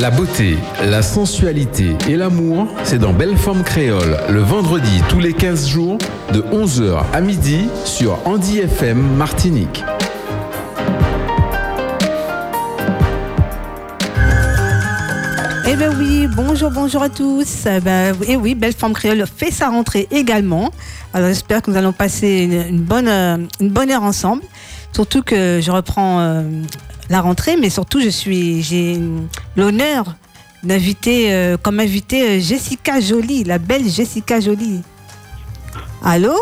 La beauté, la sensualité et l'amour, c'est dans Belle Forme Créole, le vendredi tous les 15 jours, de 11h à midi sur Andy FM Martinique. Eh bien oui, bonjour, bonjour à tous. Eh ben, et oui, Belle Forme Créole fait sa rentrée également. Alors j'espère que nous allons passer une, bonne, euh, une bonne heure ensemble. Surtout que je reprends euh, la rentrée, mais surtout je suis, j'ai l'honneur d'inviter euh, comme invité Jessica Jolie, la belle Jessica Jolie. Allô?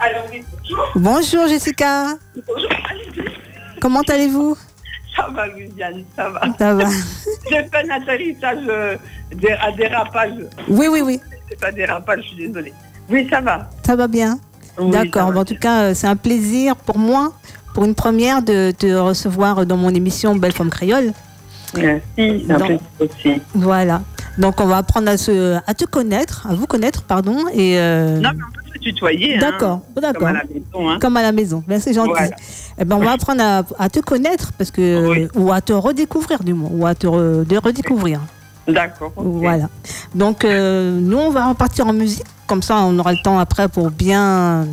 Allô, oui, bonjour. Bonjour Jessica. Bonjour. Comment allez-vous? Ça va, Luciane, ça va. Ça va. J'ai fait un atterrissage euh, à dérapage. Oui, oui, oui. C'est pas dérapage, je suis désolée. Oui, ça va. Ça va bien. Oui, D'accord. Bon, en tout cas, euh, c'est un plaisir pour moi, pour une première, de te recevoir dans mon émission Belle Femme Créole. Merci, plaisir aussi. Voilà. Donc, on va apprendre à, se, à te connaître, à vous connaître, pardon. Et euh, Non, mais on peut se tutoyer. hein, d'accord, Comme d'accord. à la maison. Hein. Comme à la maison. Ben, c'est gentil. Voilà. Eh ben, on va apprendre à, à te connaître, parce que Oui. ou à te redécouvrir du moins, ou à te re- de redécouvrir. D'accord. Voilà. Donc, euh, nous, on va repartir en musique. Comme ça, on aura le temps après pour bien,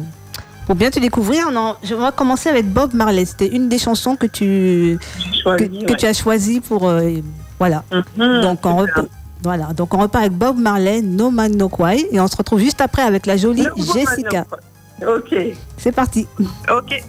pour bien te découvrir. Non, je vais commencer avec Bob Marley. C'était une des chansons que tu, que, tu as choisi pour. euh, voilà. Mhm, Donc, on repart. Voilà, donc on repart avec Bob Marley, No Man No Cry, et on se retrouve juste après avec la jolie Jessica. Ok, C'est parti. ok.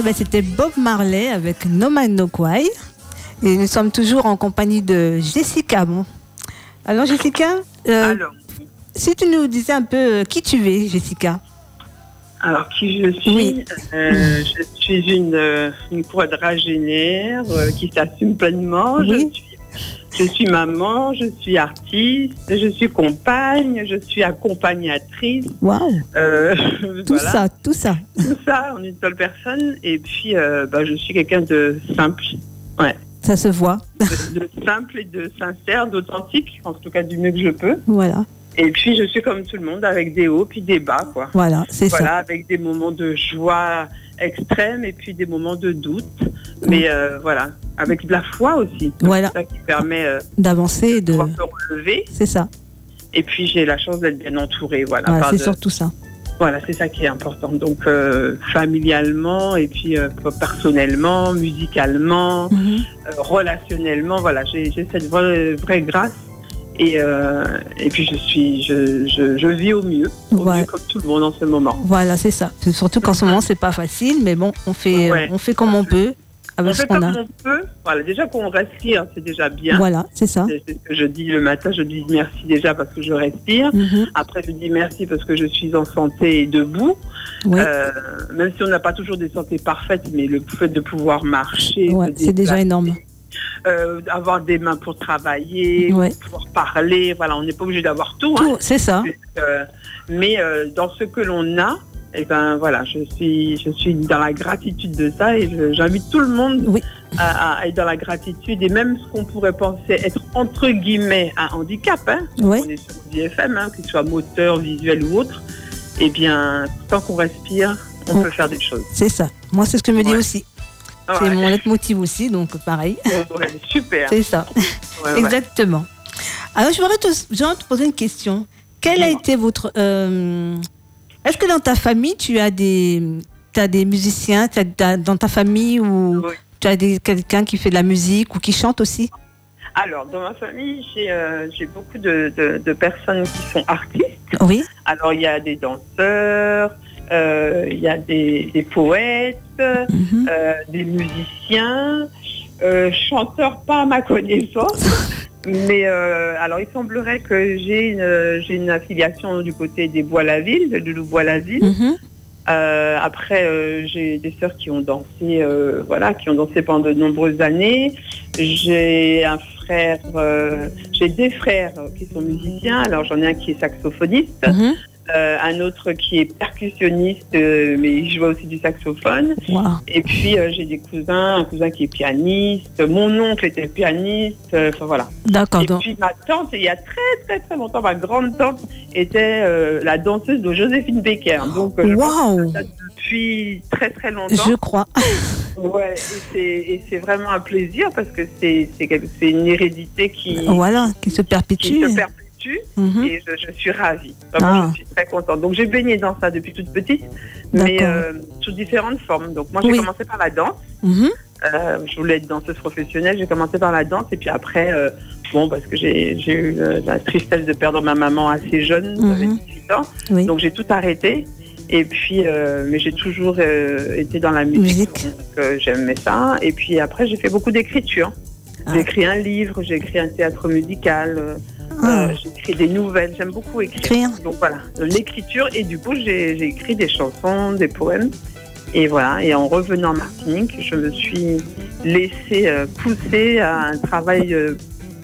Voilà, ben, c'était Bob Marley avec No Man No. Et nous sommes toujours en compagnie de Jessica. Bon. Alors Jessica, euh, Alors, si tu nous disais un peu euh, qui tu es, Jessica? alors qui je suis? Oui. Euh, Je suis une, une quadragénaire qui s'assume pleinement. Oui. Je suis Je suis maman, je suis artiste, je suis compagne, je suis accompagnatrice. Waouh, euh, tout voilà. ça, tout ça. tout ça en une seule personne. Et puis, euh, bah, je suis quelqu'un de simple, Ça se voit. de, de simple et de sincère, d'authentique, en tout cas du mieux que je peux. Voilà, Et puis, je suis comme tout le monde, avec des hauts puis des bas, quoi. voilà, c'est Voilà, ça. avec des moments de joie extrême et puis des moments de doute. Mais euh, voilà, avec de la foi aussi. Voilà. C'est ça qui permet euh, D'avancer, de de. pouvoir se relever. C'est ça. Et puis, j'ai la chance d'être bien entourée. Voilà, c'est de- surtout ça. Voilà, c'est ça qui est important. Donc, euh, familialement et puis euh, personnellement, musicalement, Mhm. euh, relationnellement, voilà, j'ai j'ai cette vraie, vraie grâce. Et, euh, et puis, je suis, je, je, je vis au mieux, au Ouais. mieux comme tout le monde en ce moment. Voilà, c'est ça. Surtout qu'en ce moment, c'est pas facile, mais bon, on fait, Ouais. on fait comme on peut On avec ce fait qu'on comme a. on peut. Voilà, déjà qu'on respire, c'est déjà bien. Voilà, c'est ça. C'est ce que je dis le matin, je dis merci déjà parce que je respire. Mhm. Après, je dis merci parce que je suis en santé et debout. Ouais. Euh, même si on n'a pas toujours des santé parfaites, mais le fait de pouvoir marcher, c'est déjà énorme. Euh, avoir des mains pour travailler, Ouais. pouvoir parler, voilà, on n'est pas obligé d'avoir tout. hein. Tout, c'est ça. Euh, mais euh, dans ce que l'on a, et ben voilà, je suis, je suis dans la gratitude de ça et j'invite tout le monde Oui. à, à être dans la gratitude et même ce qu'on pourrait penser être entre guillemets un handicap, hein, Ouais. on est sur DFM, hein, qu'il soit moteur, visuel ou autre, et bien tant qu'on respire, on peut faire des choses. C'est ça. Moi, c'est ce que je me dis Ouais. C'est mon leitmotiv aussi, donc pareil. Ouais, super. C'est ça. Ouais. Exactement. Alors, je voudrais te, te poser une question. Quel a été votre. euh, Est-ce que dans ta famille, tu as des, as des musiciens tu as- dans ta famille ou Oui. tu as quelqu'un qui fait de la musique ou qui chante aussi? Alors, dans ma famille, j'ai euh, beaucoup de, de- de personnes qui sont artistes. Oui. Alors, il y a des danseurs, il y a des, des poètes, Mhm. euh, des musiciens, euh, chanteurs pas à ma connaissance. Mais euh, alors, il semblerait que j'ai une, une affiliation du côté des Bois-la-Ville, de Loup-Bois-la-Ville. Mhm. Euh, après, euh, j'ai des sœurs qui ont dansé, euh, voilà, qui ont dansé pendant de nombreuses années. J'ai un frère, euh, j'ai des frères euh, qui sont musiciens. Alors j'en ai un qui est saxophoniste, Mhm. Euh, un autre qui est percussionniste, euh, mais il joue aussi du saxophone. Wow. Et puis euh, j'ai des cousins, un cousin qui est pianiste. Mon oncle était pianiste. Enfin voilà. D'accord. Et donc- puis ma tante, il y a très très très longtemps, ma grande tante était la danseuse de Joséphine Becker. Donc je pense ça depuis très très longtemps. Je crois. Ouais, et c'est- vraiment un plaisir parce que c'est une hérédité qui, Voilà, qui se qui perpétue. se perpétue Mhm. et je, je suis ravie. Vraiment, Ah. je suis très contente. Donc j'ai baigné dans ça depuis toute petite, mais euh, sous différentes formes. Donc moi j'ai Oui. commencé par la danse. Mhm. Euh, je voulais être danseuse professionnelle. J'ai commencé par la danse et puis après, euh, bon, parce que j'ai eu la tristesse de perdre ma maman assez jeune, j'avais Mhm. 18 ans. Oui. Donc j'ai tout arrêté. Et puis, euh, mais j'ai toujours euh, été dans la musique. Musique. Donc euh, j'aimais ça. Et puis après, j'ai fait beaucoup d'écriture. Ah. J'ai écrit un livre, j'ai écrit un théâtre musical, Ah. euh, j'ai écrit des nouvelles. J'aime beaucoup écrire. Écrire. Donc voilà, l'écriture. Et du coup, j'ai écrit des chansons, des poèmes. Et voilà. Et en revenant en Martinique, je me suis laissée euh, pousser à un travail euh,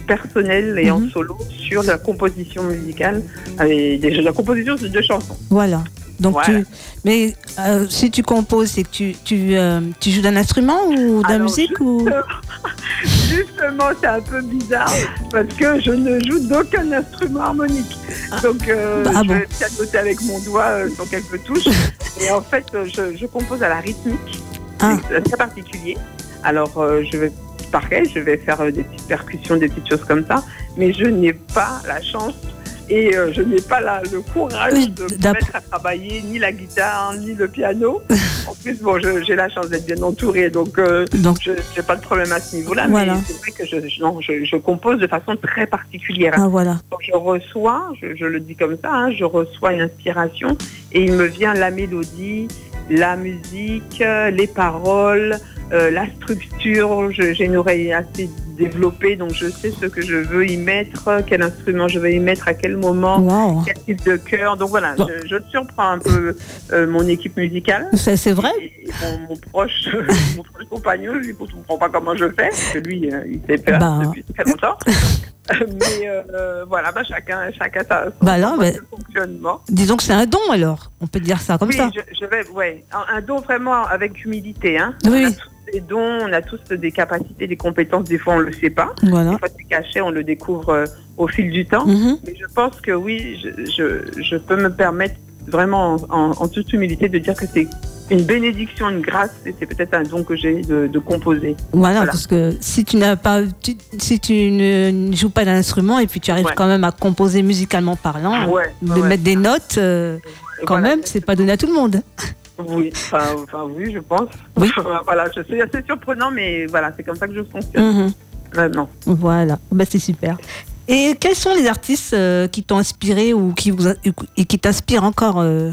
personnel et en Mhm. solo sur la composition musicale, et la composition de chansons. Voilà. Donc Voilà. tu, mais euh, si tu composes, c'est que tu, tu, euh, tu joues d'un instrument ou de la musique ou? Justement, c'est un peu bizarre parce que je ne joue d'aucun instrument harmonique. Donc, euh, Ah je bon. vais pianoter avec mon doigt sur quelques touches. Et en fait, je, je compose à la rythmique. Ah. C'est très particulier. Alors, je vais, pareil, je vais faire des petites percussions, des petites choses comme ça. Mais je n'ai pas la chance et euh, je n'ai pas la- le courage Oui, de me mettre à travailler ni la guitare, ni le piano. en plus, bon, j'ai la chance d'être bien entourée. Donc, euh, donc je n'ai pas de problème à ce niveau-là, Voilà. mais c'est vrai que je, je- non, je, je compose de façon très particulière. ah voilà. Quand je reçois, je, je le dis comme ça, hein, je reçois une inspiration et il me vient la mélodie, la musique, euh, les paroles, euh, la structure, je- j'ai une oreille assez développée, donc je sais ce que je veux y mettre, quel instrument je veux y mettre, à quel moment, Wow. quel type de chœur. Donc voilà, Bon. je, je surprends un peu euh, mon équipe musicale. C'est vrai Et mon, mon proche, mon proche compagnon, lui, il ne comprend pas comment je fais, parce que lui, euh, il sait faire Bah. depuis très longtemps. Mais euh, voilà, bah, chacun, chacun sa, son, Bah là, bah- fonctionnement. Disons que c'est un don alors. On peut dire ça comme oui, ça. Je, je vais, ouais, un, un don vraiment avec humilité. Hein. Oui. On a des dons, on a tous des capacités, des compétences. Des fois, on le sait pas. Voilà. Des fois, c'est caché, on le découvre euh, au fil du temps. Mhm. Mais je pense que oui, je, je, je peux me permettre vraiment en, en- en toute humilité de dire que c'est une bénédiction, une grâce, et c'est peut-être un don que j'ai de, de composer. Voilà, Voilà. parce que si tu n'as pas, tu- si tu ne, ne joues pas d'instrument et puis tu arrives Ouais. quand même à composer musicalement parlant, Ouais, de ouais. mettre des notes, euh, quand Voilà. même, c'est pas donné à tout le monde. Oui, enfin, enfin, oui, je pense. Oui. voilà, je sais, c'est surprenant, mais voilà, c'est comme ça que je fonctionne. Mhm. Vraiment. Voilà, bah, c'est super. Et quels sont les artistes euh, qui t'ont inspiré ou qui vous a- et qui t'inspirent encore euh,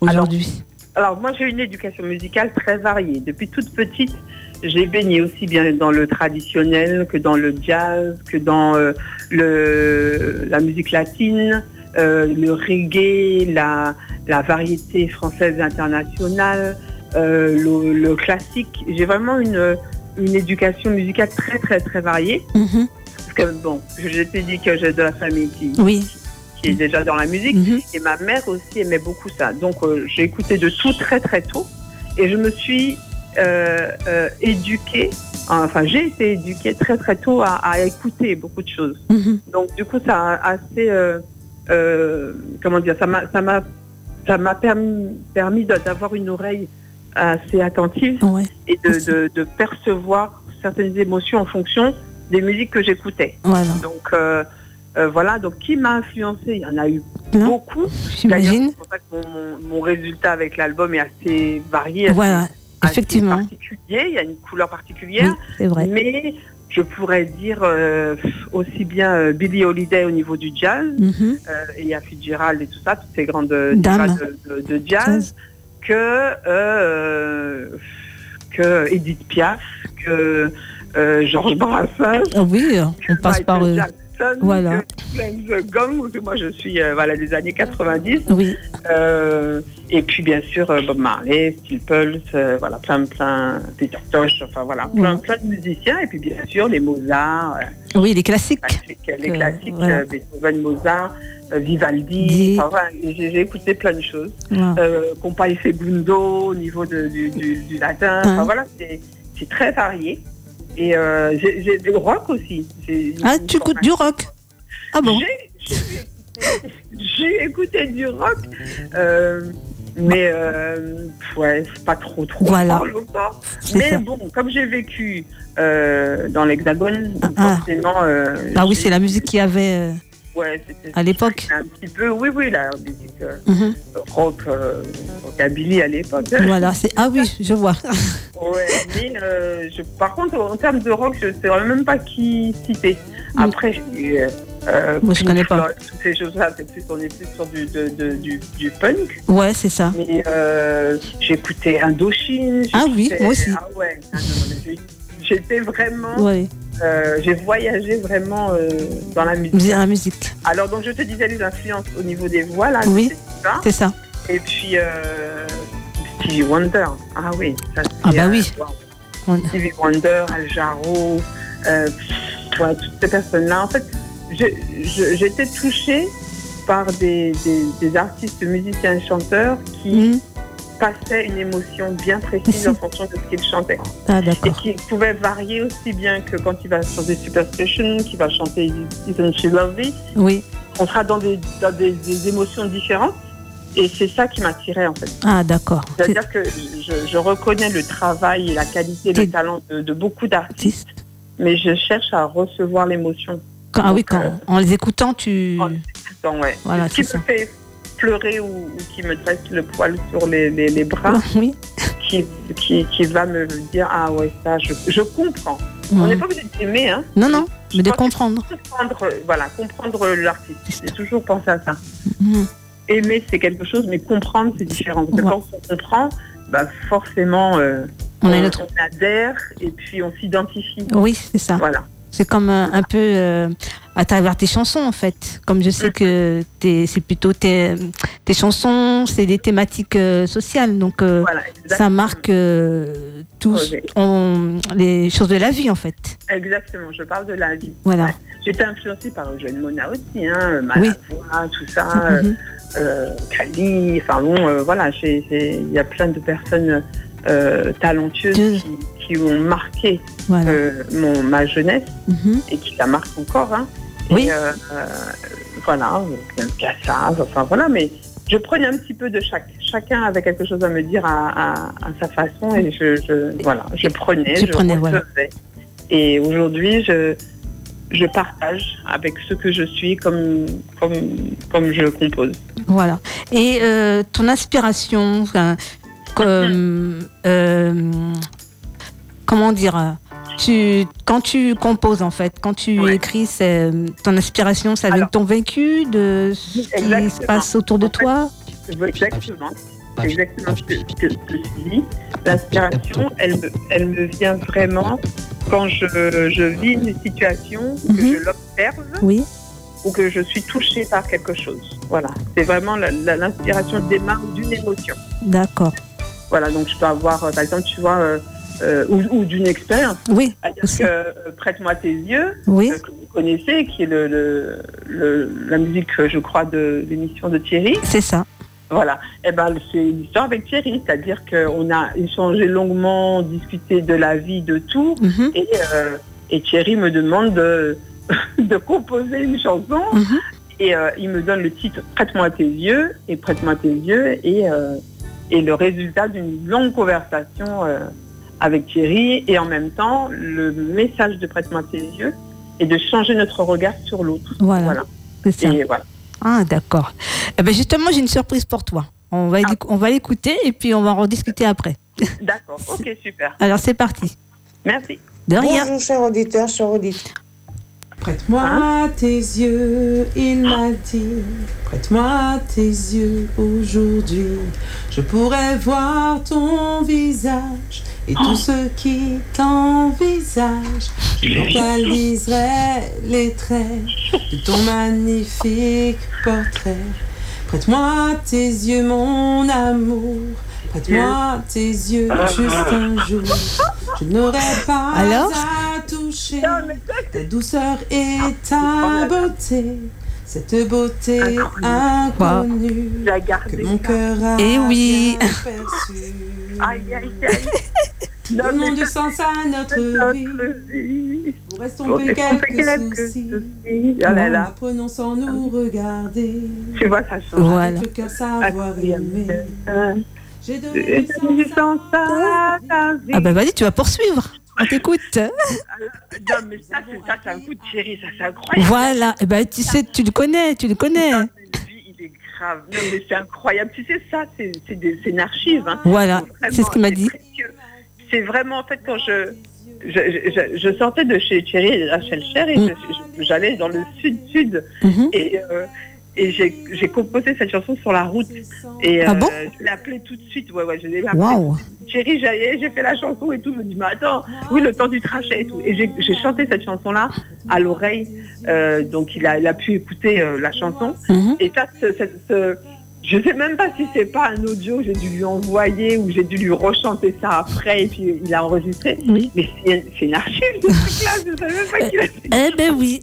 aujourd'hui? Alors moi j'ai une éducation musicale très variée. Depuis toute petite, j'ai baigné aussi bien dans le traditionnel que dans le jazz, que dans euh, le, la musique latine, euh, le reggae, la, la variété française internationale, euh, le, le classique. J'ai vraiment une, une éducation musicale très très très variée. Mhm. Parce que bon, je t'ai dit que j'ai de la famille qui, Oui. qui est déjà dans la musique. Mhm. Et ma mère aussi aimait beaucoup ça. Donc euh, j'ai écouté de tout très très tôt. Et je me suis éduquée, enfin j'ai été éduquée très très tôt à, à écouter beaucoup de choses. Mhm. Donc du coup ça a assez, euh, comment dire, ça m'a ça m'a permis, permis d'avoir une oreille assez attentive Ouais. et de, de, de percevoir certaines émotions en fonction des musiques que j'écoutais. Voilà. Donc euh, euh, voilà, donc qui m'a influencé? Il y en a eu beaucoup. D'ailleurs, J'imagine. c'est pour ça que mon, mon- mon résultat avec l'album est assez varié, assez, Voilà, assez effectivement. particulier. Il y a une couleur Oui, particulière, c'est vrai. mais je pourrais dire euh, aussi bien euh, Billie Holiday au niveau du jazz, Mhm. euh, et il y a Fitzgerald et tout ça, toutes ces grandes Dames. divas de, de- de jazz, que euh, que Edith Piaf, que euh, Georges Brassens, Ah oui, on passe Michael par. euh, Voilà. Gong, que moi je suis euh, voilà, des années 90. Oui, Euh, et puis bien sûr euh, Bob Marley, Steel Pulse, voilà, plein, plein, Peter Tosh, enfin voilà, plein, plein de musiciens. Et puis bien sûr les Mozart, oui, les classiques. classiques, les Que- classiques, voilà. Beethoven, Mozart, Vivaldi, Di- enfin, j'ai écouté plein de choses. Compagnie Segundo au niveau de- du, du- du latin, enfin voilà, c'est très varié. Et euh, j'ai du rock aussi. Ah, tu écoutes du rock Ah bon j'ai- écouté- du rock, euh, mais euh, ouais, c'est pas trop trop. Voilà. fort, Mais ça. bon, comme j'ai vécu euh, dans l'Hexagone, Ah. forcément. euh, Ah oui, c'est la musique qu'il y avait Ouais, c'était à l'époque. un petit peu. Oui, oui, la musique euh, Mhm. rock, euh, rockabilly à l'époque. Voilà, c'est. Ah oui, je vois. Ouais, mais euh, je, par contre, en termes de rock, je ne sais même pas qui citer. Après, j'ai, euh, euh, Moi, je connais pas. Toutes ces choses-là, c'est plus, on est plus sur du, de- de- du, du punk. Ouais, c'est ça. Mais j'écoutais Indochine. Ah oui, moi aussi. Ah ouais, j'étais vraiment, Ouais, euh, j'ai voyagé vraiment euh, dans la musique. musique- la musique. Alors donc je te disais les influences au niveau des voix là, Oui. c'est ça. Et puis euh, Stevie Wonder. Ah oui, ça. Ah bah oui. wow. Stevie Wonder, Al Jarreau, ouais, toutes ces personnes-là. En fait, j'étais touchée par des, des- des artistes, musiciens et chanteurs qui Mhm. Passaient une émotion bien précise en fonction de ce qu'ils chantaient. Ah Et qui pouvait varier aussi bien que quand il va chanter Superstition, qui va chanter Isn't She Lovely. Oui. On sera dans des, dans des, des émotions différentes. Et c'est ça qui m'attirait en fait. Ah d'accord. C'est C'est-à-dire que je, je reconnais le travail et la qualité, le talent de, de beaucoup d'artistes, mais je cherche à recevoir l'émotion. Ah oui, quand, euh, en les écoutant, tu. en- tout le temps, ouais. Voilà, Ce qui c'est me fait pleurer ou, ou qui me dresse le poil sur les, les- les bras, Oui. qui, qui, qui va me dire Ah ouais, ça, je, je comprends. On n'est pas obligé d'aimer, hein. Non, non, Je mais de comprendre. comprendre, voilà, comprendre l'artiste. J'ai toujours pensé à ça. Aimer, c'est quelque chose, mais comprendre, c'est différent. Parce que Ouais. quand on comprend, bah, forcément, euh, On notre. on adhère et puis on s'identifie. Oui, c'est ça. Voilà. C'est comme un, un peu euh, à travers tes chansons en fait. Comme je sais que c'est plutôt tes, tes chansons, c'est des thématiques euh, sociales, donc euh, Voilà, ça marque euh, tous on- les choses de la vie en fait. Exactement, je parle de la vie. Voilà. Ouais. J'étais influencée par Eugène Mona aussi, hein, Oui. Tout ça, euh, Mhm. euh, Kali, enfin bon, euh, voilà, il y a plein de personnes euh, talentueuses qui, qui ont marqué Voilà. euh, mon, ma jeunesse Mhm. et qui la marquent encore. Hein. Oui. euh, euh, voilà, même Cassaz, enfin voilà, mais je prenais un petit peu de chaque. Chacun avait quelque chose à me dire à, à- à sa façon et je, je- voilà, je prenais, Tu je prenais, voilà. Et aujourd'hui, je, je partage avec ce que je suis comme, comme, comme je compose. Voilà. Et euh, ton inspiration, comment dire, euh, tu, quand tu composes en fait, quand tu Ouais. écris, c'est ton inspiration, ça vient de ton vécu, de ce qui se passe autour de En fait, toi? Exactement. Exactement ce que, ce que je dis. L'inspiration, elle me, elle me vient vraiment quand je, je vis une situation, que Mhm. je l'observe Oui. ou que je suis touchée par quelque chose. Voilà. C'est vraiment la- la- l'inspiration démarre d'une émotion. D'accord. Voilà. Donc je peux avoir, euh, par exemple, tu vois, euh, euh, ou, ou d'une expérience. Oui. Que euh, Prête-moi tes yeux, Oui. euh, que vous connaissez, qui est le, le- le- la musique, je crois, de l'émission de Thierry. C'est ça. Voilà. Eh ben, c'est une histoire avec Thierry, c'est-à-dire qu'on a échangé longuement, discuté de la vie, de tout, Mhm. et, et Thierry me demande de, de composer une chanson, Mhm. et il me donne le titre Prête-moi tes yeux, et Prête-moi tes yeux, et, et le résultat d'une longue conversation euh, avec Thierry, et en même temps, le message de Prête-moi tes yeux est de changer notre regard sur l'autre. Voilà. Voilà. C'est ça. Et voilà. Ah, d'accord. Eh ben justement, j'ai une surprise pour toi. On va, Ah. on va l'écouter et puis on va en rediscuter après. D'accord. Ok, super. Alors, c'est parti. Merci. De rien. Bonjour, chers auditeurs, chers auditeurs. Prête-moi tes yeux, il m'a dit. Prête-moi tes yeux aujourd'hui. Je pourrais voir ton visage et tout ce qui t'envisage. Je mentaliserai les traits de ton magnifique portrait. Prête-moi tes yeux, mon amour. Prête-moi tes yeux juste un jour. Je n'aurai pas Alors à toucher ta douceur et ta beauté. Cette beauté inconnue que mon cœur a Eh oui. bien perçue. Aïe, aïe, aïe. Non, Donnons mais du ça, sens à notre vie. notre vie. Pour On estomper fait quelques quelques soucis. soucis. Oh là là. Apprenons sans nous regarder? Tu vois, ça change. Voilà. Avec le cœur savoir aimer. Euh, J'ai Et donné du sens à à ta vie. Ah ben vas-y, tu vas poursuivre. On t'écoute. Non, mais ça, c'est ça, c'est un coup de ça, c'est incroyable. Voilà. Eh ben tu sais, tu le connais, tu le connais. Lui, il est grave. Non, mais c'est incroyable. Tu sais, ça, c'est c'est des- c'est une archive. Hein. Voilà. C'est ce qu'il m'a dit. précieux. C'est vraiment, en fait, quand je, je, je, je sortais de chez Thierry et Rachel Cher et Mm. je- j'allais dans le sud-sud Mhm. et, euh, et j'ai composé cette chanson sur la route. Et Ah euh, bon je l'ai appelé tout de suite. Ouais, ouais, je l'ai appelé. Waouh. Thierry, j'ai fait la chanson et tout. Il me dit, mais attends, oui, le temps du trajet et tout. Et j'ai chanté cette chanson-là à l'oreille. Euh, donc, il a, il a pu écouter euh, la chanson. Mhm. Et ça, ce- ce- ce- je sais même pas si c'est pas un audio que j'ai dû lui envoyer ou j'ai dû lui rechanter ça après et puis il a enregistré. Oui. Mais c'est une archive de ce truc-là. Je savais même pas qu'il a fait. Eh ben oui.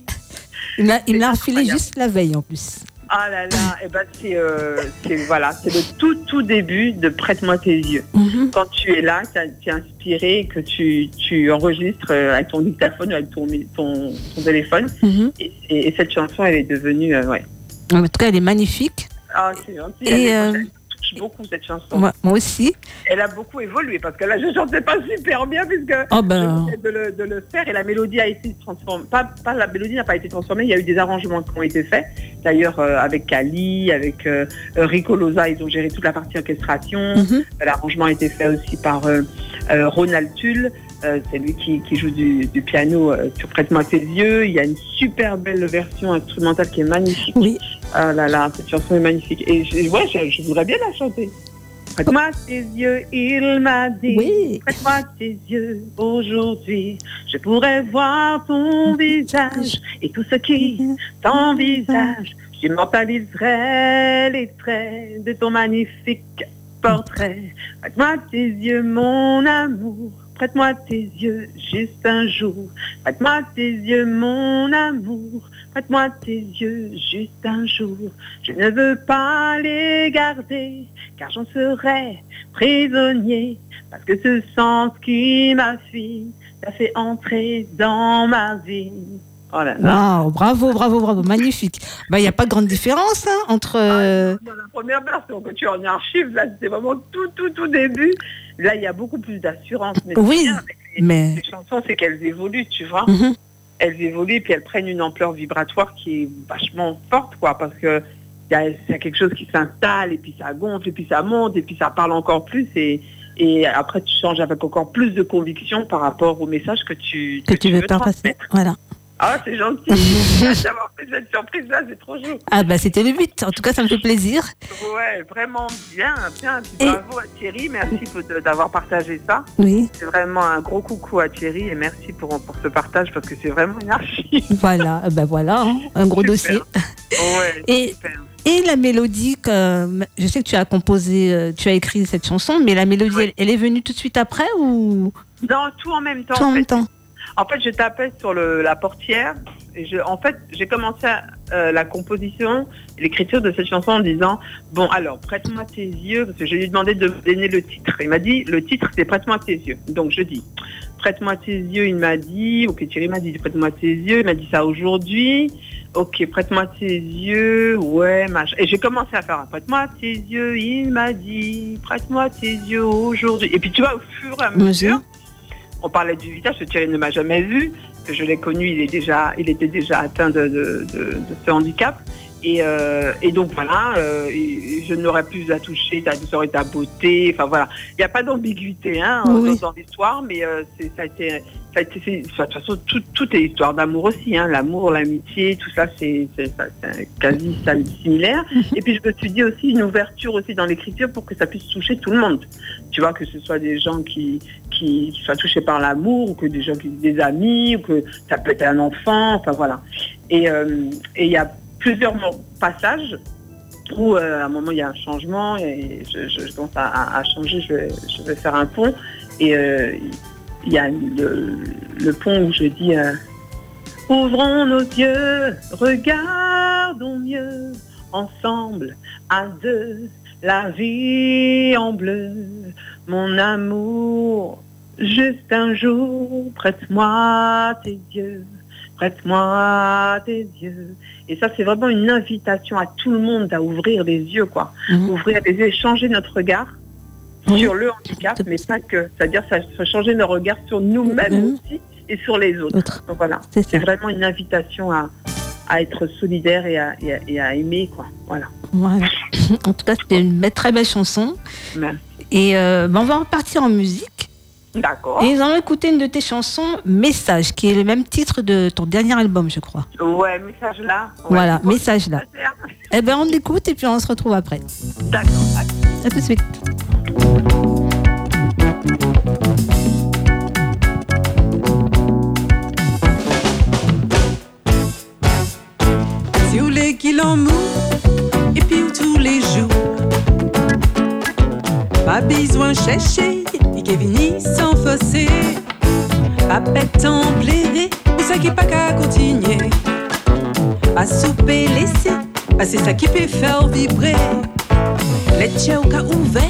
Il me l'a refilé juste la veille en plus. Ah là là, et ben c'est euh, c'est- voilà, c'est le tout tout début de Prête-moi tes yeux. Mhm. Quand tu es là, tu es inspiré, que tu, tu enregistres euh, avec ton dictaphone, avec ton, ton, ton téléphone. Mhm. Et, et- et cette chanson, elle est devenue, euh, ouais. En tout cas, elle est magnifique. Ah, c'est gentil. Et, euh, touche beaucoup cette chanson. Moi, moi aussi. Elle a beaucoup évolué parce que là, je chantais pas super bien puisque Oh ben. de le, de le faire et la mélodie a été transformée. Pas, pas la mélodie n'a pas été transformée, il y a eu des arrangements qui ont été faits. D'ailleurs, euh, avec Kali, avec euh, Rico Loza, ils ont géré toute la partie orchestration. Mhm. L'arrangement a été fait aussi par euh, euh, Ronald Tull. Euh, c'est lui qui, qui joue du, du piano euh, sur Prête-moi tes yeux. Il y a une super belle version instrumentale qui est magnifique. Oui. Ah là là, cette chanson est magnifique. Et je, ouais, je, je voudrais bien la chanter. Prête-moi tes yeux, il m'a dit. Oui. Prête-moi tes yeux aujourd'hui. Je pourrais voir ton visage et tout ce qui t'envisage. J'immortaliserai les traits de ton magnifique portrait. Prête-moi tes yeux, mon amour. Prête-moi tes yeux juste un jour. Prête-moi tes yeux, mon amour. Prête-moi tes yeux juste un jour. Je ne veux pas les garder, car j'en serais prisonnier. Parce que ce sens qui m'a fui t'a fait entrer dans ma vie. Oh là là. Waouh, bravo, bravo, bravo, magnifique. Bah, il n'y a pas de grande différence hein, entre. euh, Dans la première version que tu as en archive, là, c'était vraiment tout, tout, tout début. Là, il y a beaucoup plus d'assurance. Mais Oui, bien les, mais- les chansons, c'est qu'elles évoluent, tu vois. Mhm. Elles évoluent, puis elles prennent une ampleur vibratoire qui est vachement forte, quoi, parce que il y a, il y a quelque chose qui s'installe, et puis ça gonfle, et puis ça monte, et puis ça parle encore plus, et, et après tu changes avec encore plus de conviction par rapport au message que tu, que tu veux passer. transmettre. Voilà. Ah, c'est gentil. Merci d'avoir fait cette surprise-là, c'est trop chaud. Ah, bah, c'était le but. En tout cas, ça me fait plaisir. Ouais, vraiment bien, bien. Et- bravo à Thierry, merci d'avoir partagé ça. Oui, C'est vraiment un gros coucou à Thierry et merci pour, pour ce partage parce que c'est vraiment une archive. voilà. Ah, Bah, voilà, hein, un gros Super. dossier. Ouais, Et- super. Et la mélodie, que, je sais que tu as composé, euh, tu as écrit cette chanson, mais la mélodie, Oui. elle, elle est venue tout de suite après ou? Non, tout en même temps. tout en en, même temps En fait, je tapais sur le, la portière. Et je, en fait, j'ai commencé euh, la composition, l'écriture de cette chanson en disant Bon, alors, prête-moi tes yeux, parce que je lui ai demandé de me donner le titre. Il m'a dit Le titre, c'est Prête-moi tes yeux. Donc, je dis Prête-moi tes yeux, il m'a dit. Ok, Thierry m'a dit Prête-moi tes yeux. Il m'a dit ça aujourd'hui. Ok, prête-moi tes yeux. Ouais, machin. Et j'ai commencé à faire un Prête-moi tes yeux, il m'a dit Prête-moi tes yeux aujourd'hui. Et puis, tu vois, au fur et à mesure, on parlait du visage, que Thierry ne m'a jamais vu, que je l'ai connu, il, était déjà atteint de ce handicap. Et, euh, et donc voilà, euh, je n'aurais plus à toucher ta douceur et ta beauté. Enfin voilà, il n'y a pas d'ambiguïté hein, dans- Oui. dans, l'histoire, mais euh, ça a été, ça a été de toute façon, tout, tout est histoire d'amour aussi. Hein, L'amour, l'amitié, tout ça, c'est quasi sim- similaire. Et puis je me suis dit aussi une ouverture aussi dans l'écriture pour que ça puisse toucher tout le monde. Tu vois, que ce soit des gens qui, qui, qui soient touchés par l'amour, ou que des gens qui des amis, ou que ça peut être un enfant, enfin voilà. Et et il y a plusieurs passages où euh, à un moment il y a un changement et je, je, je commence à, changer, je vais, faire un pont. Et euh, il y a le, le pont où je dis euh, Ouvrons nos yeux, regardons mieux ensemble à deux la vie en bleu, mon amour, juste un jour, prête-moi tes yeux, prête-moi tes yeux. Et ça, c'est vraiment une invitation à tout le monde à ouvrir les yeux, quoi. Mhm. Ouvrir les yeux, changer notre regard Oui. sur le handicap, mais pas que. C'est-à-dire, ça, ça changer nos regards sur nous-mêmes Mhm. aussi et sur les autres. Autre. Donc voilà, C'est vraiment une invitation à, à être solidaire et à, et à- et à aimer, quoi. Voilà. Voilà. En tout cas, c'était une très belle chanson. Merci. Et euh, ben, on va repartir en musique. D'accord. Et nous allons écouter une de tes chansons, Message, qui est le même titre de ton dernier album, je crois. Ouais, message là. Ouais. Voilà. Message là. Eh ben, on l'écoute et puis on se retrouve après. D'accord. À tout de suite. Si vous voulez qu'il en mou, et puis où tous les jours? Pas besoin de chercher, vini sans fosser. Pas bête en plaider, ou ça qui pas qu'à continuer. Pas souper laisser, ah, c'est ça qui peut faire vibrer. Les tchèques au cas ouvert,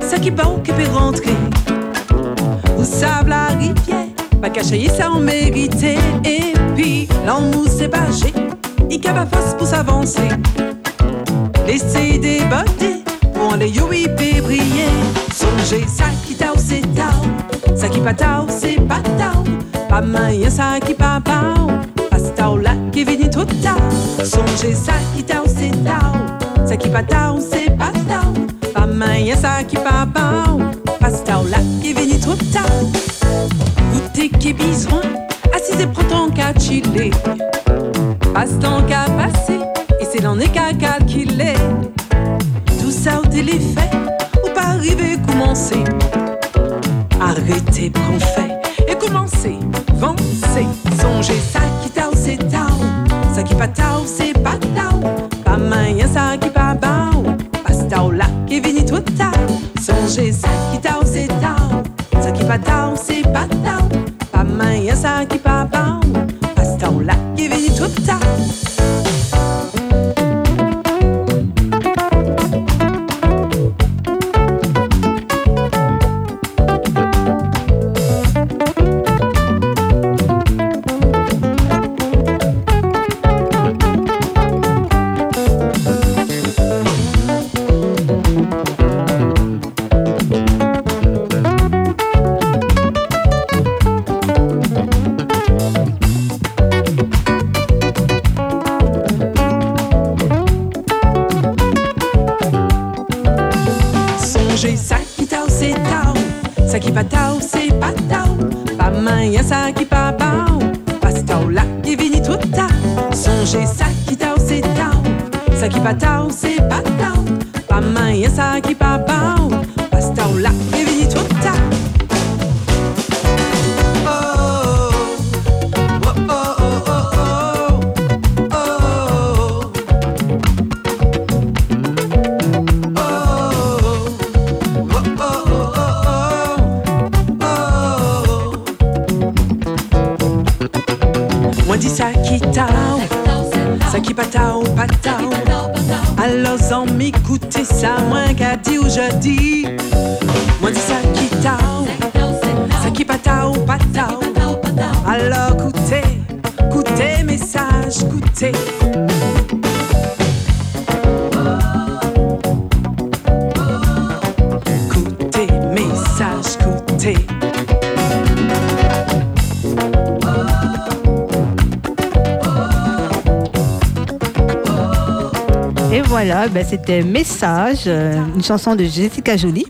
ça qui pas ou qui peut rentrer. Vous savez la rivière, pas cacher ça en mérité. Et puis, l'amour c'est bagé, il a pas force pour s'avancer. Laissez déborder, pour les yo il peut briller. Songez ça qui t'a c'est tao, ça qui pas tao c'est pas tao. Pas moyen ça qui pas pao, pas ce tao là qui vient trop tard. Songez ça qui t'a c'est tao, ça qui pas tao c'est pas tao. Pas moyen ça qui pas pao, pas ce tao là qui vient trop tard. Goûtez qui besoin, assise et prends ton cas chiller. Passe ton qu'à passer, et c'est l'en est qu'à calculer. Ça au téléphone, ou par arriver, commencer. Arrêtez, prends fait et commencez, avancez. Songez ça qui tao, c'est tao. Ça qui pas tao, c'est pas tao. Pas moyen, ça qui pas bao. Pas tao là qui vini tout tao. Songez ça qui tao, c'est tao. Ça qui pas tao, c'est pas tao. Pas moyen, ça qui pas bao. Pas tao là qui vini tout tao. Voilà, ben, c'était Message, euh, une chanson de Jessica Jolie.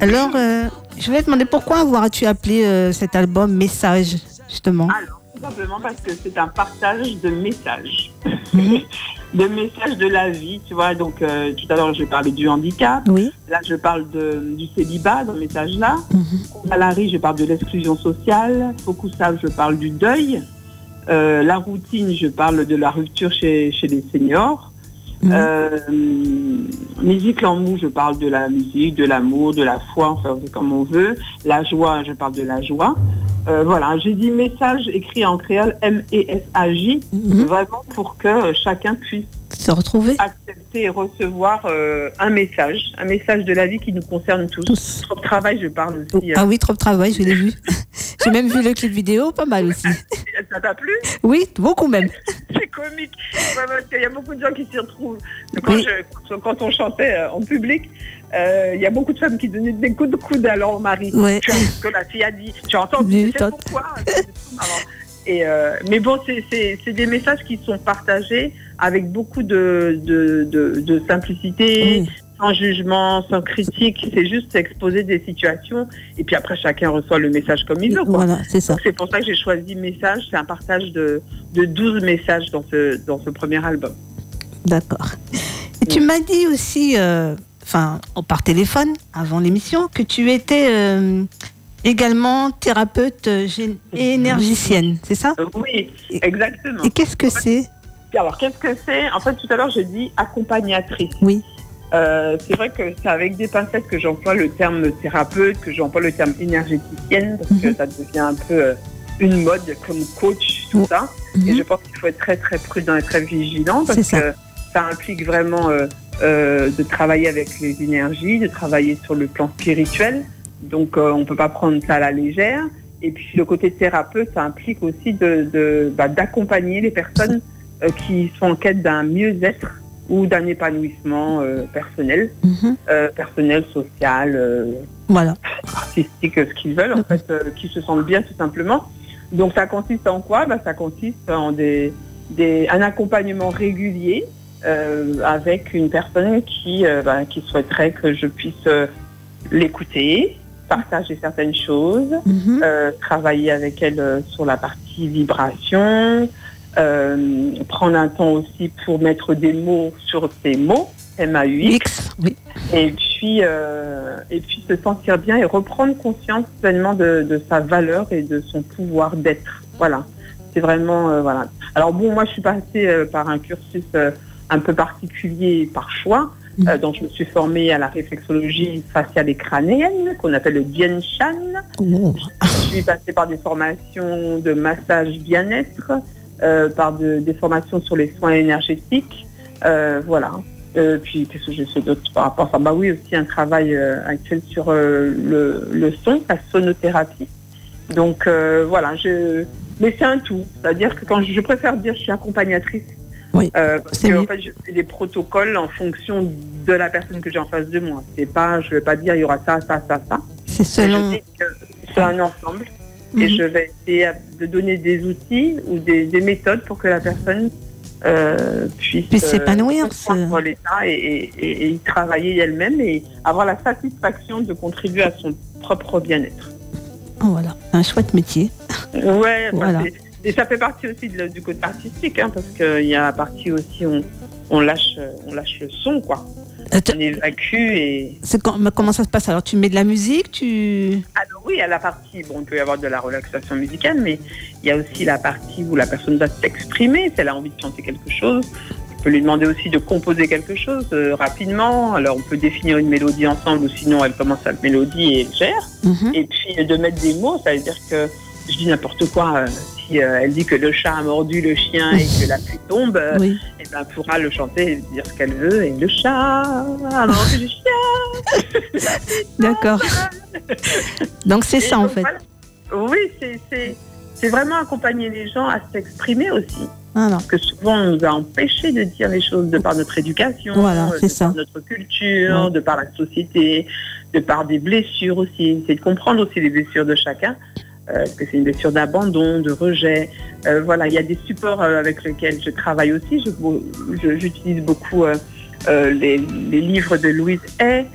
Alors, euh, je voulais te demander pourquoi avoir as-tu appelé euh, cet album Message, justement? Alors, tout simplement parce que c'est un partage de messages. Mhm. de messages de la vie, tu vois. Donc, euh, tout à l'heure, je parlais du handicap. Oui. Là, je parle de, du célibat dans le message-là. Mhm. Salari, je parle de l'exclusion sociale. Beaucoup savent, je parle du deuil. La routine, je parle de la rupture chez, chez les seniors. Mhm. Euh, musique l'amour, je parle de la musique, de l'amour, de la foi, enfin comme on veut. La joie, je parle de la joie. Euh, voilà, j'ai dit message écrit en créole M-E-S-A-J, Mhm. vraiment pour que chacun puisse Se retrouver accepter et recevoir euh, un message, un message de la vie qui nous concerne tous. tous. Trop de travail, je parle aussi. Ah euh, oui, trop de travail, je l'ai vu. J'ai même vu le clip vidéo, pas mal aussi. Ça t'a plu? Oui, beaucoup même. C'est comique. Ouais, parce qu'il y a beaucoup de gens qui s'y retrouvent. Quand, Oui. je- quand on chantait euh, en public, euh, il y a beaucoup de femmes qui donnaient des coups de coude à leur mari. Ouais. Tu as ce que la fille a dit. Tu sais pourquoi marrant. Et euh, mais bon, c'est des messages qui sont partagés avec beaucoup de, de, de, de simplicité, Oui. sans jugement, sans critique. C'est juste exposer des situations et puis après chacun reçoit le message comme il veut. Quoi. Voilà, c'est ça. Donc c'est pour ça que j'ai choisi Message. C'est un partage de, de 12 messages dans ce, dans ce premier album. D'accord. Et tu m'as dit aussi, euh, enfin, par téléphone, avant l'émission, que tu étais euh, également thérapeute euh, énergicienne, c'est ça? Oui, exactement. Et qu'est-ce que c'est? Alors qu'est-ce que c'est? En fait, tout à l'heure, j'ai dit accompagnatrice. Oui. Euh, c'est vrai que c'est avec des pincettes que j'emploie le terme thérapeute, que j'emploie le terme énergéticienne, parce que Mhm. ça devient un peu euh, une mode comme coach, tout ça. Et Mhm. je pense qu'il faut être très très prudent et très vigilant parce ça. que ça implique vraiment euh, euh, de travailler avec les énergies, de travailler sur le plan spirituel. Donc on ne peut pas prendre ça à la légère. Et puis le côté thérapeute, ça implique aussi de, de- bah, d'accompagner les personnes qui sont en quête d'un mieux-être ou d'un épanouissement euh, personnel, Mhm. euh, personnel, social, euh, Voilà. artistique, ce qu'ils veulent, en fait, euh, qui se sentent bien tout simplement. Donc ça consiste en quoi? Bah, Ça consiste en des, des, un accompagnement régulier euh, avec une personne qui, euh, bah, qui souhaiterait que je puisse euh, l'écouter, partager certaines choses, Mhm. euh, travailler avec elle euh, sur la partie vibration, euh, prendre un temps aussi pour mettre des mots sur ces mots, M-A-U-X. Oui. Et puis, euh, et puis se sentir bien et reprendre conscience pleinement de, de sa valeur et de son pouvoir d'être. Voilà. C'est vraiment, euh, voilà. Alors bon, moi, je suis passée par un cursus un peu particulier par choix. Euh, donc, je me suis formée à la réflexologie faciale et crânienne, qu'on appelle le Bien Shan. Oh. Je suis passée par des formations de massage bien-être, par de- des formations sur les soins énergétiques. Euh, voilà. Euh, puis, qu'est-ce que j'ai fait d'autre par rapport à ça? Bah oui, aussi un travail euh, actuel sur euh, le, le son, la sonothérapie. Donc, euh, voilà. Je... Mais c'est un tout. C'est-à-dire que quand je, je préfère dire je suis accompagnatrice, Oui, euh, parce que, en fait, je fais des protocoles en fonction de la personne que j'ai en face de moi. C'est pas, je vais pas dire il y aura ça, ça, ça, ça. C'est selon. C'est un ensemble et Mhm. je vais essayer de donner des outils ou des, des méthodes pour que la personne euh, puisse, Puisse s'épanouir, se- l'état et, et- y travailler elle-même et avoir la satisfaction de contribuer à son propre bien-être. Oh, voilà, un chouette métier. Ouais, Voilà. et ça fait partie aussi de- du côté artistique, hein, parce qu'il y a la partie aussi on, on lâche, euh, on lâche le son, quoi. Euh, tu- On évacue et quand- comment ça se passe? Alors, tu mets de la musique, tu. Alors oui, à la partie, bon, il peut y avoir de la relaxation musicale, mais il y a aussi la partie où la personne doit s'exprimer, si elle a envie de chanter quelque chose. On peut lui demander aussi de composer quelque chose euh, rapidement. Alors on peut définir une mélodie ensemble ou sinon elle commence la mélodie et elle gère. Mhm. Et puis de mettre des mots, ça veut dire que je dis n'importe quoi. euh, si euh, elle dit que le chat a mordu le chien et que la pluie tombe, euh, Oui. eh ben, elle pourra le chanter et dire ce qu'elle veut. Et le chat a mordu le chien. D'accord. Donc, c'est Et ça, en fait. voilà. Oui, c'est- vraiment accompagner les gens à s'exprimer aussi. Voilà. Parce que souvent, on nous a empêchés de dire les choses de par notre éducation, Voilà, c'est de ça. par notre culture, Ouais. de par la société, de par des blessures aussi. C'est de comprendre aussi les blessures de chacun. Euh, que c'est une blessure d'abandon, de rejet Euh, Voilà, il y a des supports euh, avec lesquels je travaille aussi. J'utilise beaucoup euh, les, les livres de Louise Hay.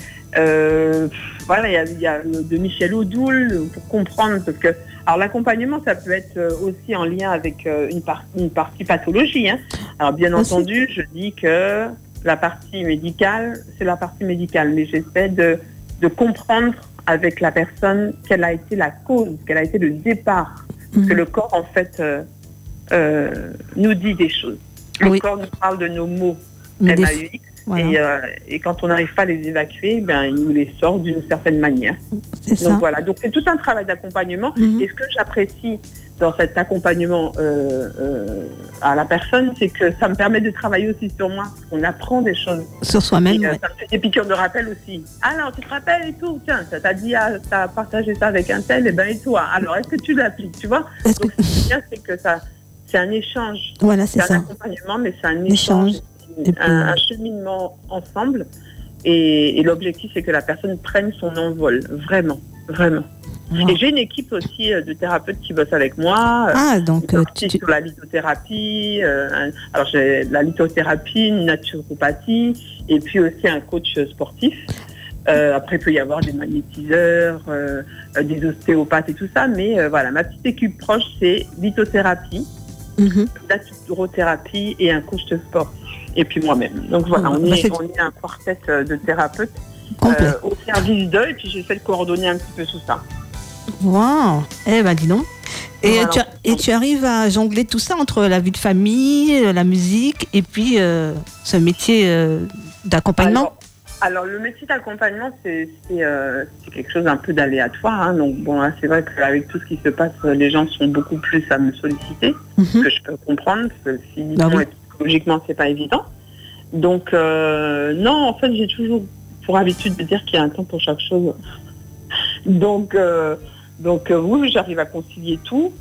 Voilà, il y a, il y a le- de Michel Audoul pour comprendre parce que alors l'accompagnement ça peut être aussi en lien avec une, par- une partie pathologie. hein. Alors bien entendu, je dis que la partie médicale c'est la partie médicale, mais j'essaie de, de comprendre avec la personne quelle a été la cause, quel a été le départ, parce que Mhm. le corps en fait euh, euh, nous dit des choses. Le Oui. corps nous parle de nos mots. Mais des- MAUX, voilà, et, euh, et quand on n'arrive pas à les évacuer, ben, il nous les sort d'une certaine manière. c'est Donc ça. voilà, donc c'est tout un travail d'accompagnement. Mhm. Et ce que j'apprécie dans cet accompagnement à la personne, c'est que ça me permet de travailler aussi sur moi. On apprend des choses. Sur soi-même, Et, euh, ouais. Ça me fait des piqûres de rappel aussi. Alors, tu te rappelles et tout Tiens, ça t'a dit, ah, t'as partagé ça avec un tel, et ben et toi Alors, est-ce que tu l'appliques Tu vois? Est-ce que- Donc, ce qui est bien, c'est que ça, c'est un échange. Voilà, c'est C'est un ça. accompagnement, mais c'est un Échange. puis- un, un cheminement ensemble. Et, et l'objectif, c'est que la personne prenne son envol, vraiment, vraiment. Wow. Et j'ai une équipe aussi euh, de thérapeutes qui bossent avec moi. euh, Ah, donc, euh, tu- sur la lithothérapie. euh, alors j'ai la lithothérapie, une naturopathie, et puis aussi un coach sportif. Euh, après, il peut y avoir des magnétiseurs, euh, des ostéopathes et tout ça, mais voilà, ma petite équipe proche, c'est lithothérapie, Mhm. naturothérapie et un coach de sport. Et puis moi-même. Donc voilà, Ah, on, bah, est, on est un quartet de thérapeutes complet. euh, au service d'eux, et puis j'essaie de coordonner un petit peu tout ça. Wow. Eh ben, dis donc. Et, Voilà. tu, et tu arrives à jongler tout ça entre la vie de famille, euh, la musique et puis euh, ce métier euh, d'accompagnement Alors, alors, le métier d'accompagnement, c'est euh, quelque chose un peu d'aléatoire. hein. Donc bon, là, c'est vrai qu'avec tout ce qui se passe, euh, les gens sont beaucoup plus à me solliciter, Mhm. ce que je peux comprendre, parce que physiquement Bah oui. psychologiquement, c'est pas évident. Donc euh, non, en fait, j'ai toujours pour habitude de dire qu'il y a un temps pour chaque chose. Donc euh, donc euh, oui, j'arrive à concilier tout.